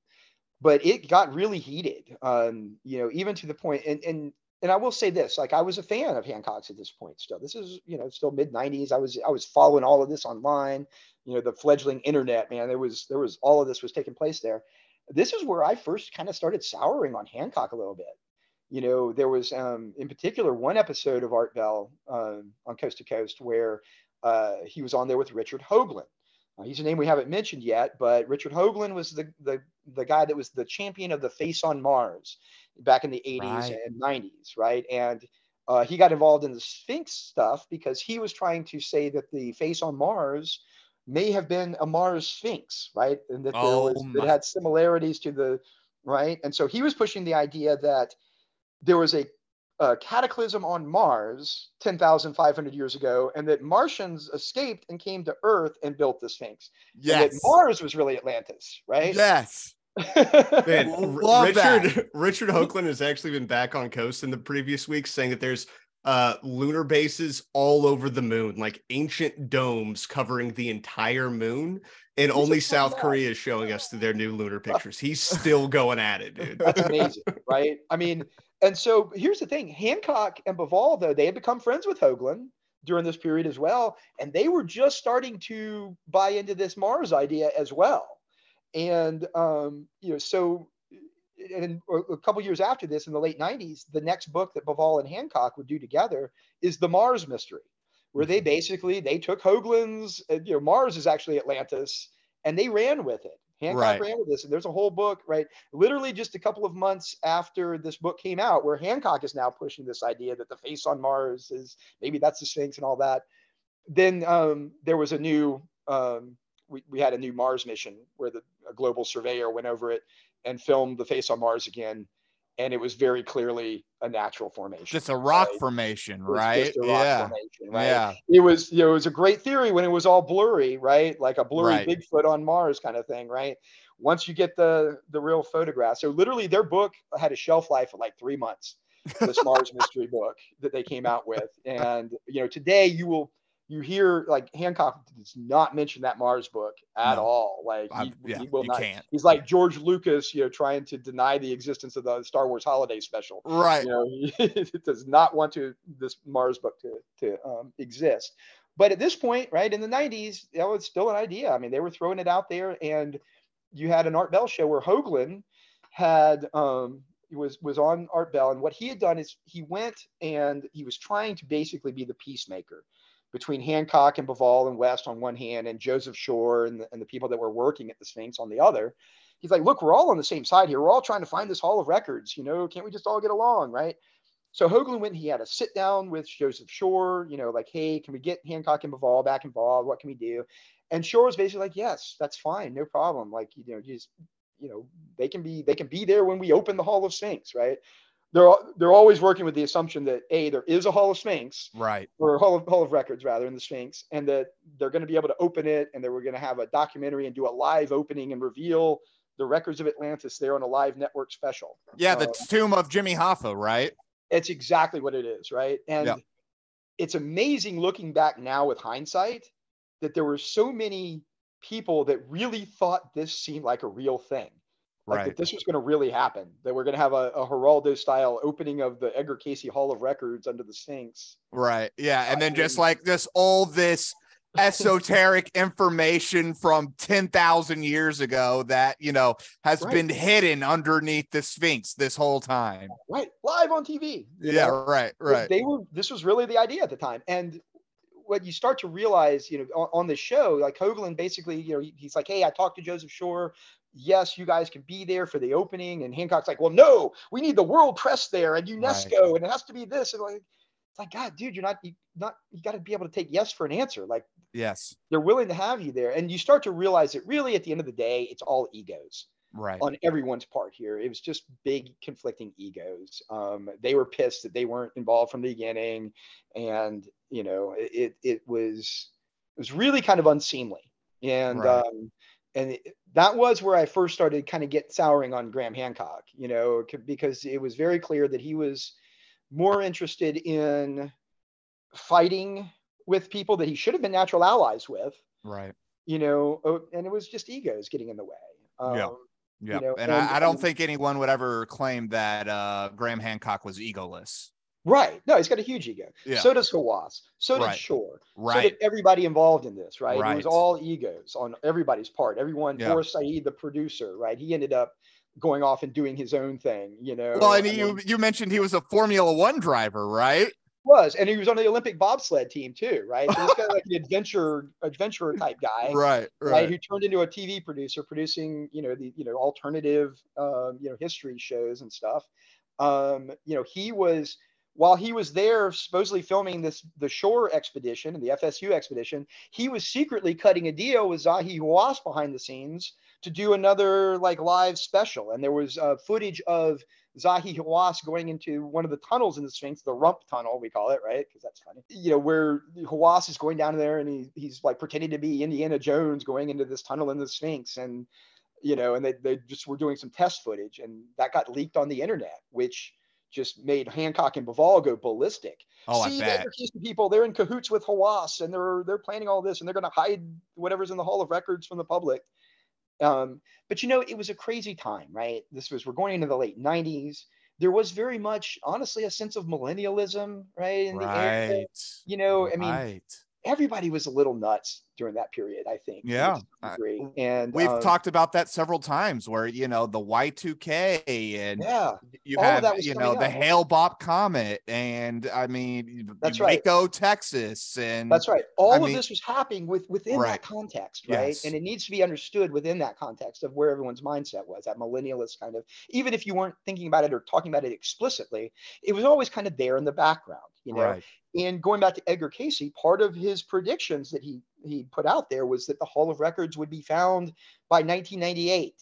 but it got really heated, um, you know, even to the point, and and and I will say this, like I was a fan of Hancock's at this point. Still, this is you know still mid '90s. I was I was following all of this online. You know, the fledgling internet, man. There was there was all of this was taking place there. This is where I first kind of started souring on Hancock a little bit. You know, there was um, in particular one episode of Art Bell um, on Coast to Coast where uh, he was on there with Richard Hoagland. Uh, he's a name we haven't mentioned yet, but Richard Hoagland was the, the the guy that was the champion of the Face on Mars back in the 80s Right. and 90s, right? And uh, he got involved in the Sphinx stuff because he was trying to say that the face on Mars may have been a Mars Sphinx, right? And that Oh was my- had similarities to the right. And so he was pushing the idea that there was a, a cataclysm on Mars 10,500 years ago, and that Martians escaped and came to Earth and built the Sphinx. And that Yes. Mars was really Atlantis, right? Yes. Man, L- R- love Richard Richard Hoagland has actually been back on Coast in the previous week, saying that there's uh lunar bases all over the moon, like ancient domes covering the entire moon, and only South. Korea is showing us their new lunar pictures. He's still going at it, dude. That's amazing, right? I mean, and so here's the thing: Hancock and Bauval, though, they had become friends with Hoagland during this period as well, and they were just starting to buy into this Mars idea as well. And um, you know, so and a couple years after this, in the late '90s, the next book that Bauval and Hancock would do together is the Mars Mystery, where they basically they took Hoagland's, you know, Mars is actually Atlantis, and they ran with it. Hancock Right. ran with this, and there's a whole book, right? Literally just a couple of months after this book came out, where Hancock is now pushing this idea that the face on Mars is maybe that's the Sphinx and all that. Then um, there was a new, um, we, we had a new Mars mission where the a global surveyor went over it and filmed the face on Mars again, and it was very clearly a natural formation. Just a rock right? formation, right? just a rock Yeah. formation, right? Yeah. It was, you know, it was a great theory when it was all blurry, right? Like a blurry Right. Bigfoot on Mars kind of thing, right? Once you get the the real photograph, so literally their book had a shelf life of like three months. This Mars mystery book that they came out with, and you know, today you will you hear like Hancock does not mention that Mars book at No. all. Like he, yeah, he will not. can't. He's like George Lucas, you know, trying to deny the existence of the Star Wars holiday special Right. you know he does not want to this mars book to to um, exist but at this point right in the 90s that was still an idea i mean they were throwing it out there and you had an art bell show where hoagland had um was was on art bell and what he had done is he went and he was trying to basically be the peacemaker between hancock and bauval and west on one hand and joseph schor and the, and the people that were working at the sphinx on the other he's like, look, we're all on the same side here. We're all trying to find this Hall of Records. You know, can't we just all get along, right? So Hoagland went. And he had a sit down with Joseph Schor. You know, like, hey, can we get Hancock and Bauval back involved? What can we do? And Schor was basically like, yes, that's fine, no problem. Like, you know, just you know, they can be they can be there when we open the Hall of Sphinx, right? They're they're always working with the assumption that a there is a Hall of Sphinx, Right. or Hall of, Hall of Records rather in the Sphinx, and that they're going to be able to open it, and they were going to have a documentary and do a live opening and reveal the records of Atlantis there on a live network special. Yeah, the Uh, tomb of Jimmy Hoffa, right? it's exactly what it is, right? And Yeah. it's amazing looking back now with hindsight that there were so many people that really thought this seemed like a real thing. Like Right. that this was going to really happen. That we're going to have a, a Geraldo style opening of the Edgar Cayce Hall of Records under the Sphinx. Right. Yeah. And then just like this, all this esoteric information from 10,000 years ago that, you know, has Right. been hidden underneath the Sphinx this whole time. Right. Live on TV. Yeah. know? Right. Right. They were. This was really the idea at the time, and what you start to realize, you know, on, on the show, like Hoagland basically, you know, he- he's like, "Hey, I talked to Joseph Schor. Yes, you guys can be there for the opening. And Hancock's like, well, no, we need the world press there and UNESCO, and it has to be this. And like, it's like, God, dude, you're not, you not, you got to be able to take yes for an answer. Like Yes. they're willing to have you there. And you start to realize that really at the end of the day, it's all egos Right. on everyone's part here. It was just big conflicting egos. Um, they were pissed that they weren't involved from the beginning, and you know, it it was it was really kind of unseemly. And Right. um, and that was where I first started kind of get souring on Graham Hancock. You know, because it was very clear that he was more interested in fighting with people that he should have been natural allies with. Right. You know, and it was just egos getting in the way. Yeah. Um, Yeah. know, and, and- I, I don't and- think anyone would ever claim that uh, Graham Hancock was egoless. Right. No, he's got a huge ego. Yeah. So does Hawass. So did Right. Schor. So Right. did everybody involved in this, right? It was all egos on everybody's part. Everyone, Yeah. Boris Said, the producer, right? He ended up going off and doing his own thing, you know. well, and I you mean, you mentioned he was a Formula One driver, right? was, and he was on the Olympic bobsled team too, right? So this guy like an adventure adventurer type guy. Right. right, Right. who turned into a TV producer, producing you know the you know alternative um, you know history shows and stuff. Um, you know, he was while he was there supposedly filming this the Schor expedition and the FSU expedition, he was secretly cutting a deal with Zahi Hawass behind the scenes to do another like live special. And there was uh, footage of Zahi Hawass going into one of the tunnels in the Sphinx, the rump tunnel, we call it, right? Because that's funny. You know, where Hawass is going down there and he, he's like pretending to be Indiana Jones going into this tunnel in the Sphinx. And, you know, and they, they just were doing some test footage and that got leaked on the internet, which just made Hancock and Bauval go ballistic. Oh, I See, bet. the Edgar people, they're in cahoots with Hawass and they're they're planning all this and they're gonna hide whatever's in the Hall of Records from the public. Um, but you know, it was a crazy time, right? This was we're going into the late 90s. There was very much, honestly, a sense of millennialism, right? In the air. Right. You know, I mean, right. everybody was a little nuts during that period, I think. Yeah, And We've um, talked about that several times where, you know, the Y2K and yeah, you all have, you know, coming the up. Hale Bopp Comet and I mean, That's right. Waco, Texas. And That's right. All of mean- this was happening with within Right. that context, right? Yes. And it needs to be understood within that context of where everyone's mindset was, that millennialist kind of, even if you weren't thinking about it or talking about it explicitly, it was always kind of there in the background, you know. right. And going back to Edgar Cayce, part of his predictions that he he put out there was that the Hall of Records would be found by 1998.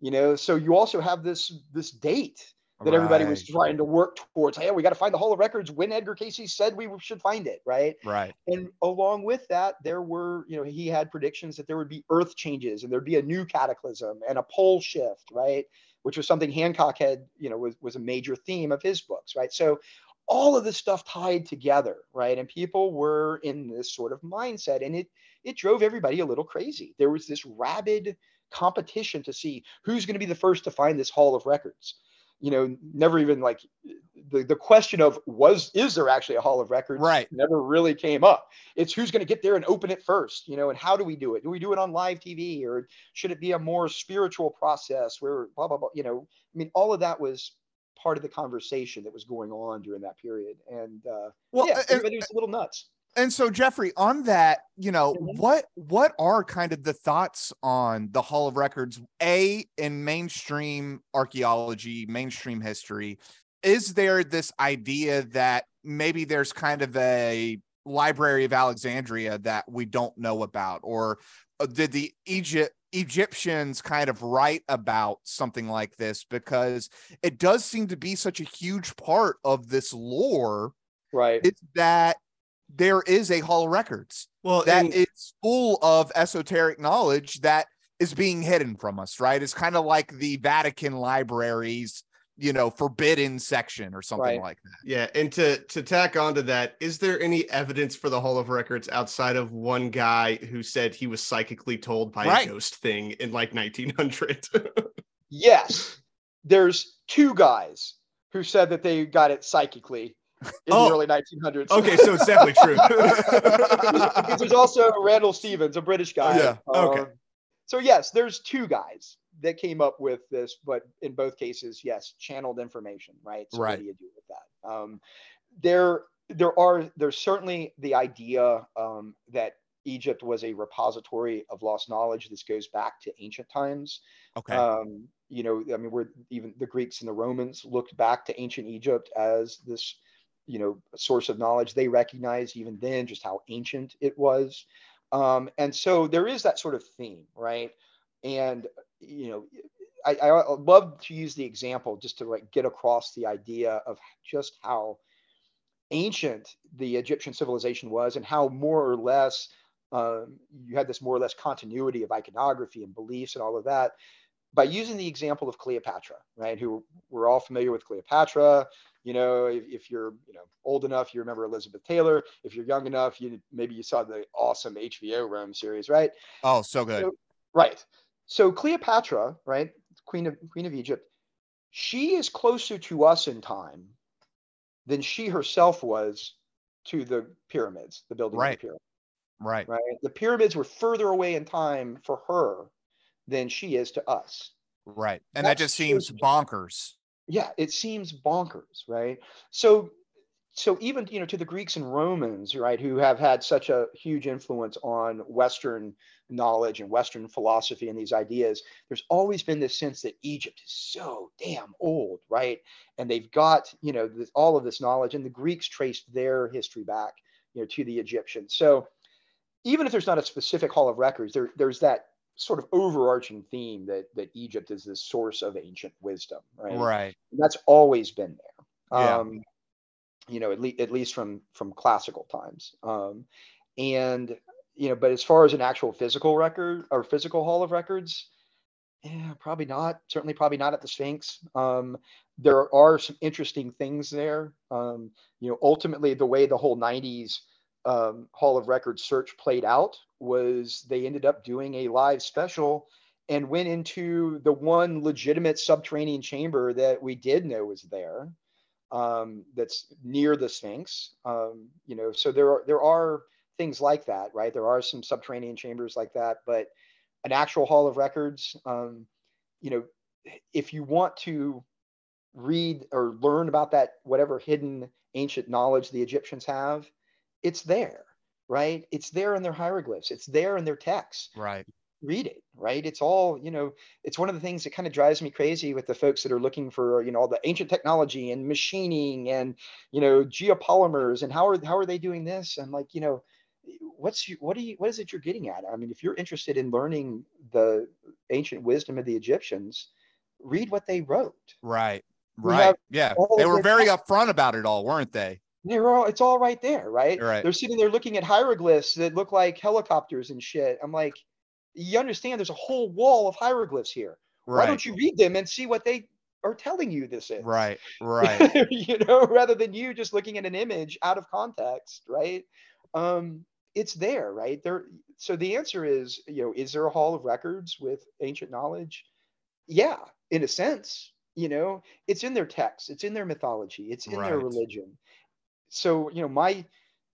You know, so you also have this this date that everybody was trying to work towards. Hey, we got to find the Hall of Records when Edgar Cayce said we should find it, right? Right. And along with that, there were, you know, he had predictions that there would be earth changes and there'd be a new cataclysm and a pole shift, right? Which was something Hancock had, you know, was, was a major theme of his books, right? So all of this stuff tied together, right? And people were in this sort of mindset and it it drove everybody a little crazy. There was this rabid competition to see who's going to be the first to find this hall of records. You know, never even like the, the question of was is there actually a hall of records Right. never really came up. It's who's going to get there and open it first, you know, and how do we do it? Do we do it on live TV or should it be a more spiritual process where blah blah blah, you know, I mean all of that was part of the conversation that was going on during that period. And uh Well, yeah, everybody was a little nuts. And so Jeffrey, on that, you know, Mhm. what what are kind of the thoughts on the Hall of Records a in mainstream archaeology, mainstream history? Is there this idea that maybe there's kind of a Library of Alexandria that we don't know about or Uh, did the Egypt Egyptians kind of write about something like this because it does seem to be such a huge part of this lore Right. it's that there is a hall of records Well, that and- is full of esoteric knowledge that is being hidden from us right it's kind of like the vatican libraries you know forbidden section or something Right. like that Yeah, and to to tack onto that, is there any evidence for the Hall of Records outside of one guy who said he was psychically told by Right. a ghost thing in like 1900? Yes. There's two guys who said that they got it psychically in Oh. the early 1900s. okay, so it's definitely true. Because there's also Randall Stevens, a British guy. Yeah, okay. Um, so yes, there's two guys that came up with this, but in both cases, yes, channeled information, right? So Right. what do you do with that? Um, there, there are there's certainly the idea um, that Egypt was a repository of lost knowledge. This goes back to ancient times. Okay. Um, you know, I mean, we're even the Greeks and the Romans looked back to ancient Egypt as this, you know, source of knowledge. They recognized even then just how ancient it was. Um, and so there is that sort of theme, right? And you know, I, I love to use the example just to like get across the idea of just how ancient the Egyptian civilization was and how more or less um, you had this more or less continuity of iconography and beliefs and all of that by using the example of Cleopatra, right? Who we're all familiar with Cleopatra. You know, if, if, you're you know old enough, you remember Elizabeth Taylor. If you're young enough, you maybe you saw the awesome HBO Rome series, right? Oh, so good. So, right. So Cleopatra, right, Queen of Queen of Egypt, she is closer to us in time than she herself was to the pyramids, the building Right. of the pyramids. Right. Right. The pyramids were further away in time for her than she is to us. Right. And that just seems bonkers. Yeah, it seems bonkers, right? So so even you know to the Greeks and Romans, right, who have had such a huge influence on Western knowledge and Western philosophy and these ideas, there's always been this sense that Egypt is so damn old, right? And they've got you know this, all of this knowledge, and the Greeks traced their history back, you know, to the Egyptians. So even if there's not a specific Hall of Records, there there's that sort of overarching theme that that Egypt is the source of ancient wisdom, right? Right. that's always been there Yeah. um you know at, le- at least from from classical times. Um and you know but as far as an actual physical record or physical hall of records yeah probably not certainly probably not at the sphinx. Um there are some interesting things there. Um you know ultimately the way the whole 90s um, hall of records search played out was they ended up doing a live special and went into the one legitimate subterranean chamber that we did know was there um, that's near the sphinx um, you know so there are there are things like that right? There are some subterranean chambers like that but an actual hall of records um, you know if you want to read or learn about that whatever hidden ancient knowledge the egyptians have it's there right? It's there in their hieroglyphs. It's there in their texts. Right. Read it right it's all you know it's one of the things that kind of drives me crazy with the folks that are looking for you know all the ancient technology and machining and you know geopolymers and how are how are they doing this and like you know what's what do you what is it you're getting at i mean if you're interested in learning the ancient wisdom of the egyptians read what they wrote Right. Right. Yeah. They were very upfront about it all, weren't they? they're all it's all right there right Right. they're sitting there looking at hieroglyphs that look like helicopters and shit i'm like you understand there's a whole wall of hieroglyphs here. Why don't you read them and see what they are telling you this is? Right. Right. you know rather than you just looking at an image out of context right? Um it's there right? There so the answer is you know is there a hall of records with ancient knowledge? Yeah in a sense you know it's in their texts it's in their mythology it's in their religion. So you know my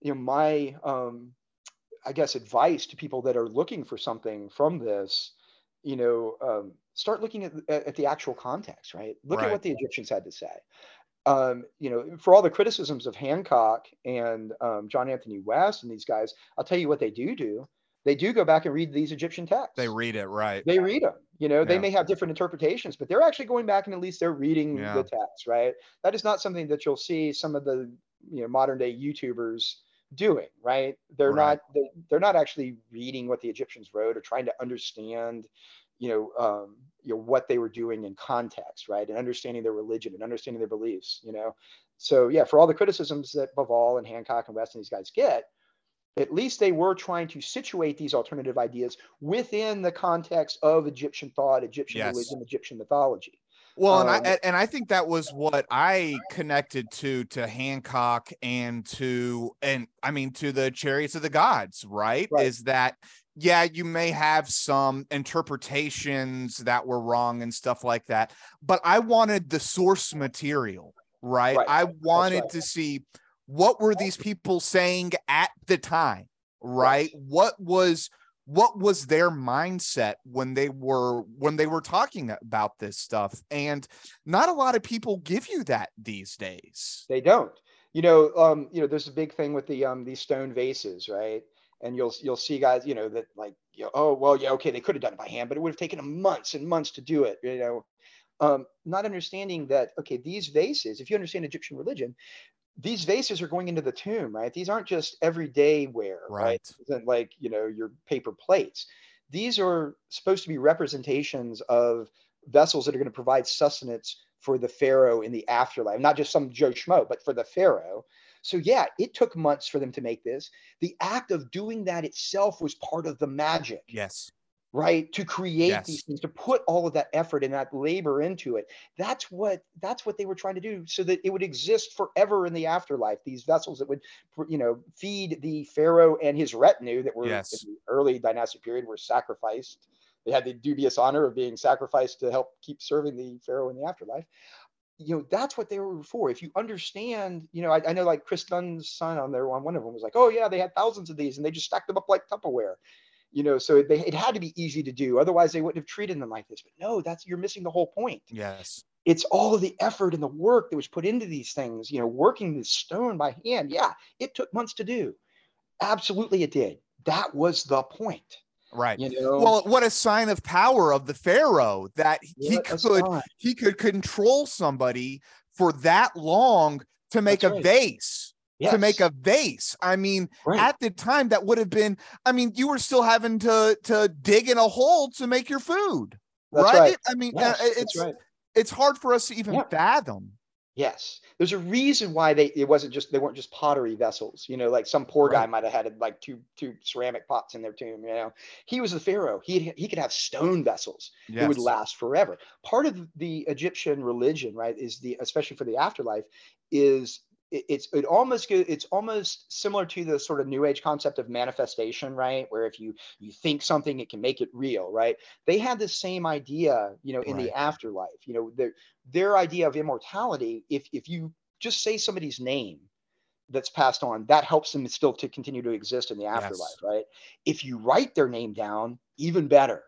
you know my um i guess advice to people that are looking for something from this you know um start looking at, at, the actual context right look at what the egyptians had to say um, you know, for all the criticisms of Hancock and um, John Anthony West and these guys, I'll tell you what they do do. They do go back and read these Egyptian texts. They read it. Right. They read them. You know, they may have different interpretations, but they're actually going back and at least they're reading Yeah. the text, right? That is not something that you'll see some of the you know modern day YouTubers doing, right? They're Right. not they're, they're not actually reading what the Egyptians wrote or trying to understand, you know, um, you know what they were doing in context, right? And understanding their religion and understanding their beliefs, you know. So yeah, for all the criticisms that Bauval and Hancock and West and these guys get, at least they were trying to situate these alternative ideas within the context of Egyptian thought, Egyptian Yes. religion, Egyptian mythology. Well, and Um, I and I think that was what I connected to to Hancock and to and I mean to the Chariots of the Gods, right? Right. Is that yeah, you may have some interpretations that were wrong and stuff like that, but I wanted the source material, right? Right. I wanted right. to see what were these people saying at the time? Right. What was what was their mindset when they were when they were talking about this stuff and not a lot of people give you that these days They don't. You know, um, you know, there's a big thing with the um these stone vases, right? and you'll you'll see guys, you know, that like, you know, oh well, yeah, okay, they could have done it by hand, but it would have taken them months and months to do it, you know. Um, not understanding that, okay, these vases, if you understand Egyptian religion, these vases are going into the tomb, right? These aren't just everyday wear, right? Right. Isn't like, you know, your paper plates. These are supposed to be representations of vessels that are going to provide sustenance for the pharaoh in the afterlife, not just some Joe Schmo, but for the pharaoh. So yeah, it took months for them to make this. The act of doing that itself was part of the magic Yes. Right? To create Yes. these things to put all of that effort and that labor into it. That's what that's what they were trying to do so that it would exist forever in the afterlife. These vessels that would you know feed the pharaoh and his retinue that were Yes. in the early dynastic period were sacrificed. They had the dubious honor of being sacrificed to help keep serving the pharaoh in the afterlife. You know that's what they were for. If you understand you know i, I know like chris dunn's son on there on one of them was like oh yeah they had thousands of these and they just stacked them up like tupperware you know so they, it had to be easy to do otherwise they wouldn't have treated them like this but no that's you're missing the whole point Yes. it's all the effort and the work that was put into these things you know working the stone by hand yeah it took months to do absolutely it did that was the point Right. you know Well, what a sign of power of the pharaoh that he What a could sign. he could control somebody for that long to make That's a right. vase. To make a vase. I mean, right. at the time that would have been I mean, you were still having to to dig in a hole to make your food. Right? right. I mean, Yes, uh, it's right it's hard for us to even Yeah. fathom. Yes, there's a reason why they it wasn't just they weren't just pottery vessels. You know, like some poor guy Right. might have had like two two ceramic pots in their tomb. You know, he was the pharaoh. He he could have stone vessels that would last forever. Part of the Egyptian religion, right, is the especially for the afterlife, is it, it's it almost it's almost similar to the sort of new age concept of manifestation, right? Where if you you think something, it can make it real, right? They had the same idea, you know, in Right. the afterlife. You know, their their idea of immortality. If if you just say somebody's name that's passed on, that helps them still to continue to exist in the afterlife, Yes. right? If you write their name down, even better.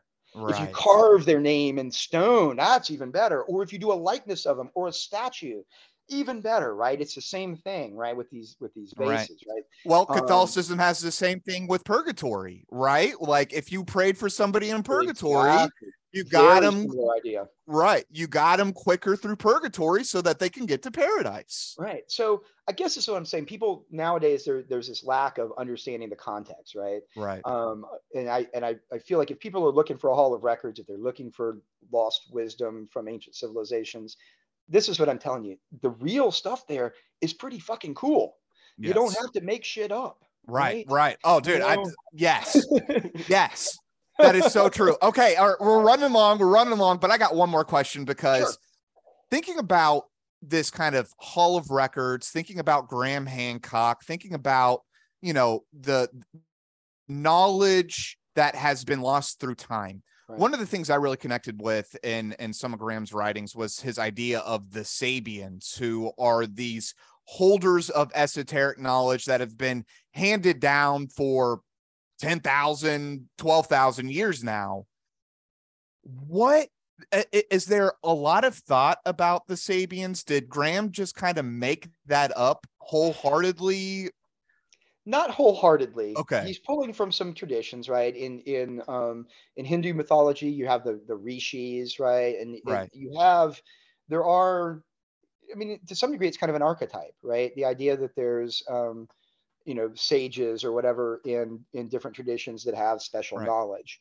If you carve their name in stone, that's even better. Or if you do a likeness of them or a statue, even better, right? It's the same thing, right? With these with these Right. right? Well, Um, Catholicism has the same thing with purgatory, right? Like if you prayed for somebody in purgatory, Exactly. you got Very them idea. right. You got them quicker through purgatory so that they can get to paradise. Right. So I guess that's what I'm saying. People nowadays there there's this lack of understanding the context, right? Right. Um, and I and I, I feel like if people are looking for a hall of records, if they're looking for lost wisdom from ancient civilizations, this is what I'm telling you. The real stuff there is pretty fucking cool. You don't have to make shit up. right, right? right. Oh, dude, I know? yes, yes. That is so true. Okay, all right, we're running along, we're running along, but I got one more question because Sure. thinking about this kind of Hall of Records, thinking about Graham Hancock, thinking about, you know, the knowledge that has been lost through time. Right. One of the things I really connected with in in some of Graham's writings was his idea of the Sabians, who are these holders of esoteric knowledge that have been handed down for 10,000, 12,000 years now. What is there a lot of thought about the Sabians? Did Graham just kind of make that up wholeheartedly? Not wholeheartedly Okay. he's pulling from some traditions right in in um in hindu mythology you have the the rishis right and, and Right. you have there are i mean to some degree it's kind of an archetype right the idea that there's um you know sages or whatever in in different traditions that have special Right. knowledge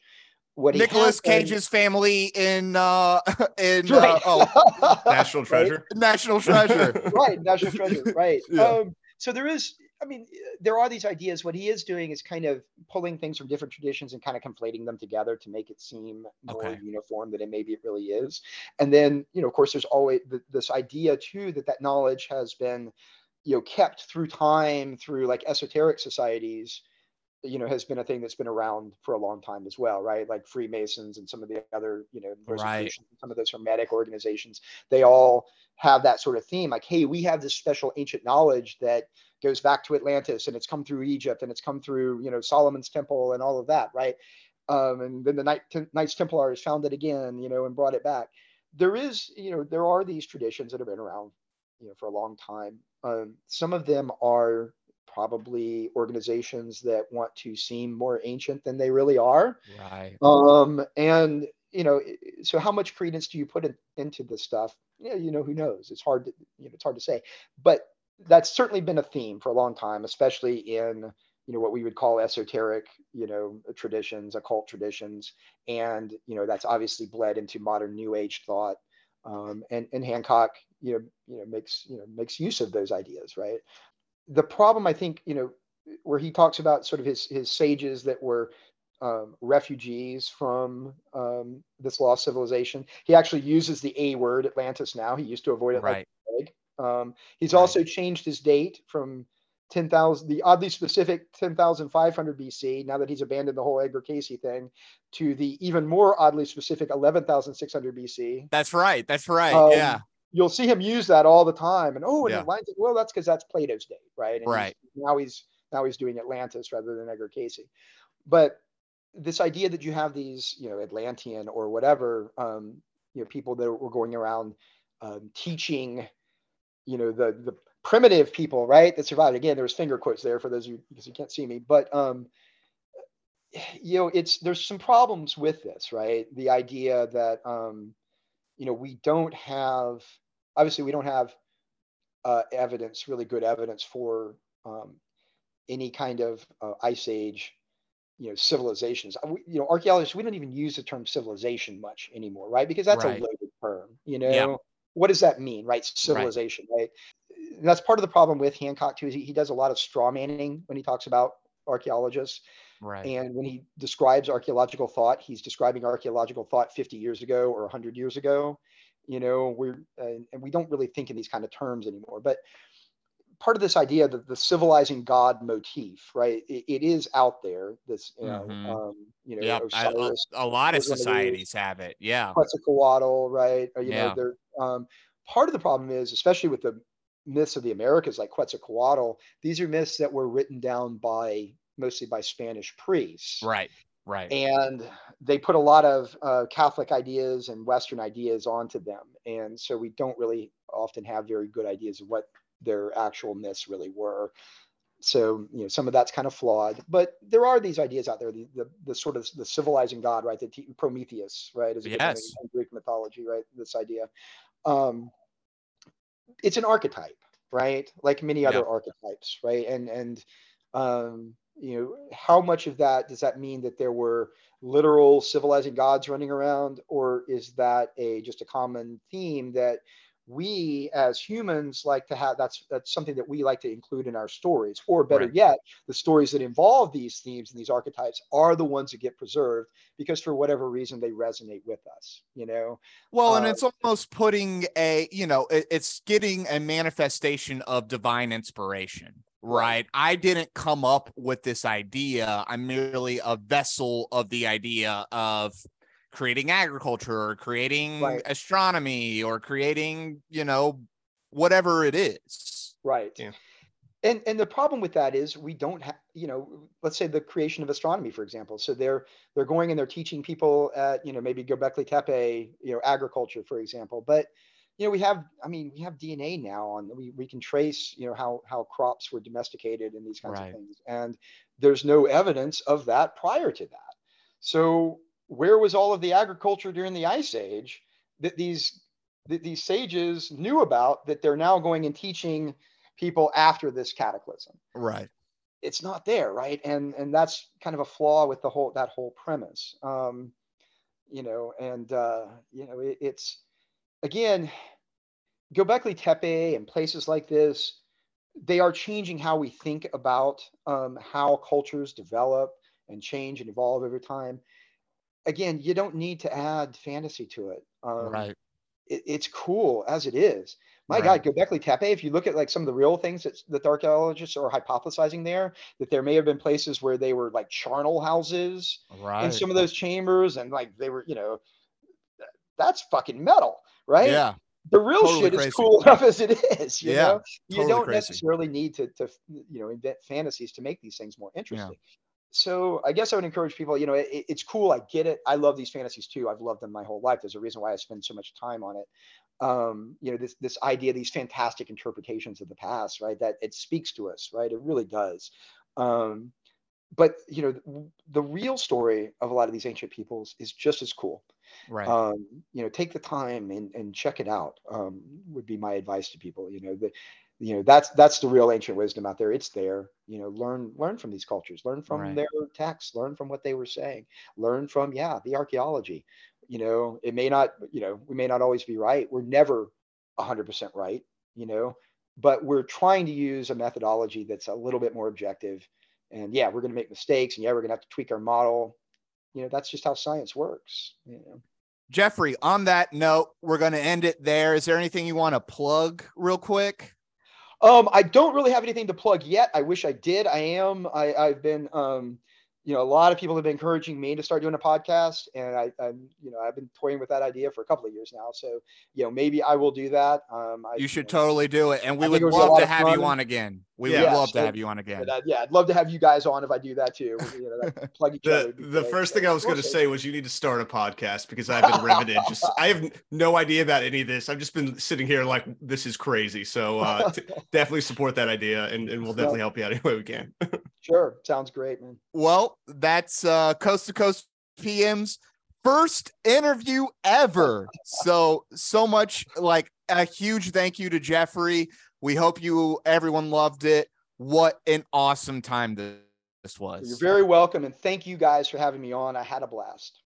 what Nicholas has done- Cage's family in uh in uh, oh National treasure. National Treasure. right national treasure right Yeah. um so there is i mean there are these ideas what he is doing is kind of pulling things from different traditions and kind of conflating them together to make it seem more Okay. uniform than it maybe it really is and then you know of course there's always th- this idea too that that knowledge has been you know kept through time through like esoteric societies you know has been a thing that's been around for a long time as well right? Like freemasons and some of the other you know Right. Some of those hermetic organizations they all have that sort of theme like hey we have this special ancient knowledge that goes back to atlantis and it's come through egypt and it's come through you know solomon's temple and all of that right? Um, and then the Knight, knights templars found it again you know and brought it back. There is you know there are these traditions that have been around you know for a long time. Um, some of them are probably organizations that want to seem more ancient than they really are. Right. Um, and you know, so how much credence do you put in, into this stuff? Yeah, you know, who knows? It's hard to, you know, it's hard to say. But that's certainly been a theme for a long time, especially in you know what we would call esoteric, you know, traditions, occult traditions, and you know that's obviously bled into modern New Age thought. Um, and and Hancock, you know, you know, makes you know makes use of those ideas, right? The problem, I think, you know, where he talks about sort of his his sages that were um, refugees from um, this lost civilization. He actually uses the A word, Atlantis. Now he used to avoid it Right. plague. Um, he's Right. also changed his date from 10,000, the oddly specific 10,500 BC, now that he's abandoned the whole Edgar Cayce thing, to the even more oddly specific 11,600 BC. That's right. That's right. Um, yeah. You'll see him use that all the time. And oh, and Yeah. lines well, that's because that's Plato's date, right? And he's- Right. now he's now he's doing Atlantis rather than Edgar Cayce. But this idea that you have these, you know, Atlantean or whatever, um, you know, people that were going around um, teaching, you know, the the primitive people, right, that survived. Again, there's finger quotes there for those of you because you can't see me, but um, you know, it's there's some problems with this, right? The idea that um, you know, we don't have obviously we don't have uh, evidence, really good evidence for um, any kind of uh, ice age, you know, civilizations. We- You know, archaeologists we don't even use the term civilization much anymore, right? Because that's Right. a loaded term. You know, Yeah. what does that mean, right? Civilization, right? And that's part of the problem with Hancock too. Is he, he does a lot of straw manning when he talks about archaeologists. Right. And when he describes archaeological thought, he's describing archaeological thought 50 years ago or 100 years ago. You know, we're and, and we don't really think in these kind of terms anymore. But part of this idea that the civilizing God motif, right? It, it is out there. This, you know, Mhm. um, you know. I- a- Osiris, lot of was one of these. societies have it. Yeah. Quetzalcoatl, right? Or, you Yeah. know, they're um, part of the problem is, especially with the myths of the Americas, like Quetzalcoatl, these are myths that were written down by mostly by Spanish priests, Right. Right. and they put a lot of uh, Catholic ideas and Western ideas onto them, and so we don't really often have very good ideas of what their actual myths really were. So you know some of that's kind of flawed, but there are these ideas out there. The the, the sort of the civilizing god, right? The t- Prometheus, right? Is Yes. in Greek mythology, right? This idea. Um, it's an archetype, right? Like many other Yeah. archetypes, right? And and um, you know how much of that does that mean that there were literal civilizing gods running around, or is that a just a common theme that we as humans like to have that's that's something that we like to include in our stories? Or better Right. yet the stories that involve these themes and these archetypes are the ones that get preserved because for whatever reason they resonate with us you know? Well, and Uh, it's almost putting a, you know, it- it's getting a manifestation of divine inspiration, Right. right? I didn't come up with this idea. I'm merely a vessel of the idea of creating agriculture or creating Right. astronomy or creating, you know, whatever it is. right Yeah. and and the problem with that is we don't have you know let's say the creation of astronomy for example so they're they're going and they're teaching people at you know maybe Göbekli Tepe you know agriculture for example but you know we have i mean we have dna now on we, we can trace you know how how crops were domesticated and these kinds Right. of things. And there's no evidence of that prior to that. So where was all of the agriculture during the ice age that these that these sages knew about that they're now going and teaching people after this cataclysm? Right. it's not there right? And and that's kind of a flaw with the whole that whole premise. Um you know and uh you know it, it's again Göbekli Tepe and places like this they are changing how we think about um, how cultures develop and change and evolve over time again you don't need to add fantasy to it um, right. it, it's cool as it is. My Right. God, Göbekli Tepe, if you look at like some of the real things that, the archaeologists are hypothesizing there, that there may have been places where they were like charnel houses Right. in some of those chambers and like they were, you know, that's fucking metal, right? Yeah. The real totally shit crazy. is cool enough as it is, you Yeah, know? You don't crazy. necessarily need to, to, you know, invent fantasies to make these things more interesting. Yeah. So I guess I would encourage people, you know, it, it's cool. I get it. I love these fantasies too. I've loved them my whole life. There's a reason why I spend so much time on it. um, you know, this this idea, these fantastic interpretations of the past, right? That it speaks to us, right? It really does. Um, but you know, the real story of a lot of these ancient peoples is just as cool. Right. Um, you know, take the time and, and check it out. Um, would be my advice to people. You know, that you know that's that's the real ancient wisdom out there. It's there. You know, learn learn from these cultures. Learn from Right. their texts. Learn from what they were saying. Learn from yeah the archaeology. You know, it may not. You know, we may not always be right. We're never hundred percent right. You know, but we're trying to use a methodology that's a little bit more objective. And yeah, we're going to make mistakes, and yeah, we're going to have to tweak our model. You know, that's just how science works. You know. Jeffrey, on that note, we're going to end it there. Is there anything you want to plug real quick? Um, I don't really have anything to plug yet. I wish I did. I am. I, I've been. Um, you know, a lot of people have been encouraging me to start doing a podcast, and I, I'm, you know, I've been toying with that idea for a couple of years now. So, you know, maybe I will do that. Um, I, You should know, totally do it. And we I would think it was a love to of have you on again. We Yeah. would Yeah, love to so- have you on again. But, yeah, I'd love to have you guys on if I do that too. You know, that- plug each other. The would be the great. first So thing I was going to say was you need to start a podcast because I've been riveted. Just I have no idea about any of this. I've just been sitting here like this is crazy. So uh, t- definitely support that idea, and, and we'll definitely help you out any way we can. Sure, sounds great, man. Well, that's uh, Coast to Coast PM's first interview ever. So, so much like a huge thank you to Jeffrey. We hope you, everyone loved it. What an awesome time this, was. You're very welcome, and thank you guys for having me on. I had a blast.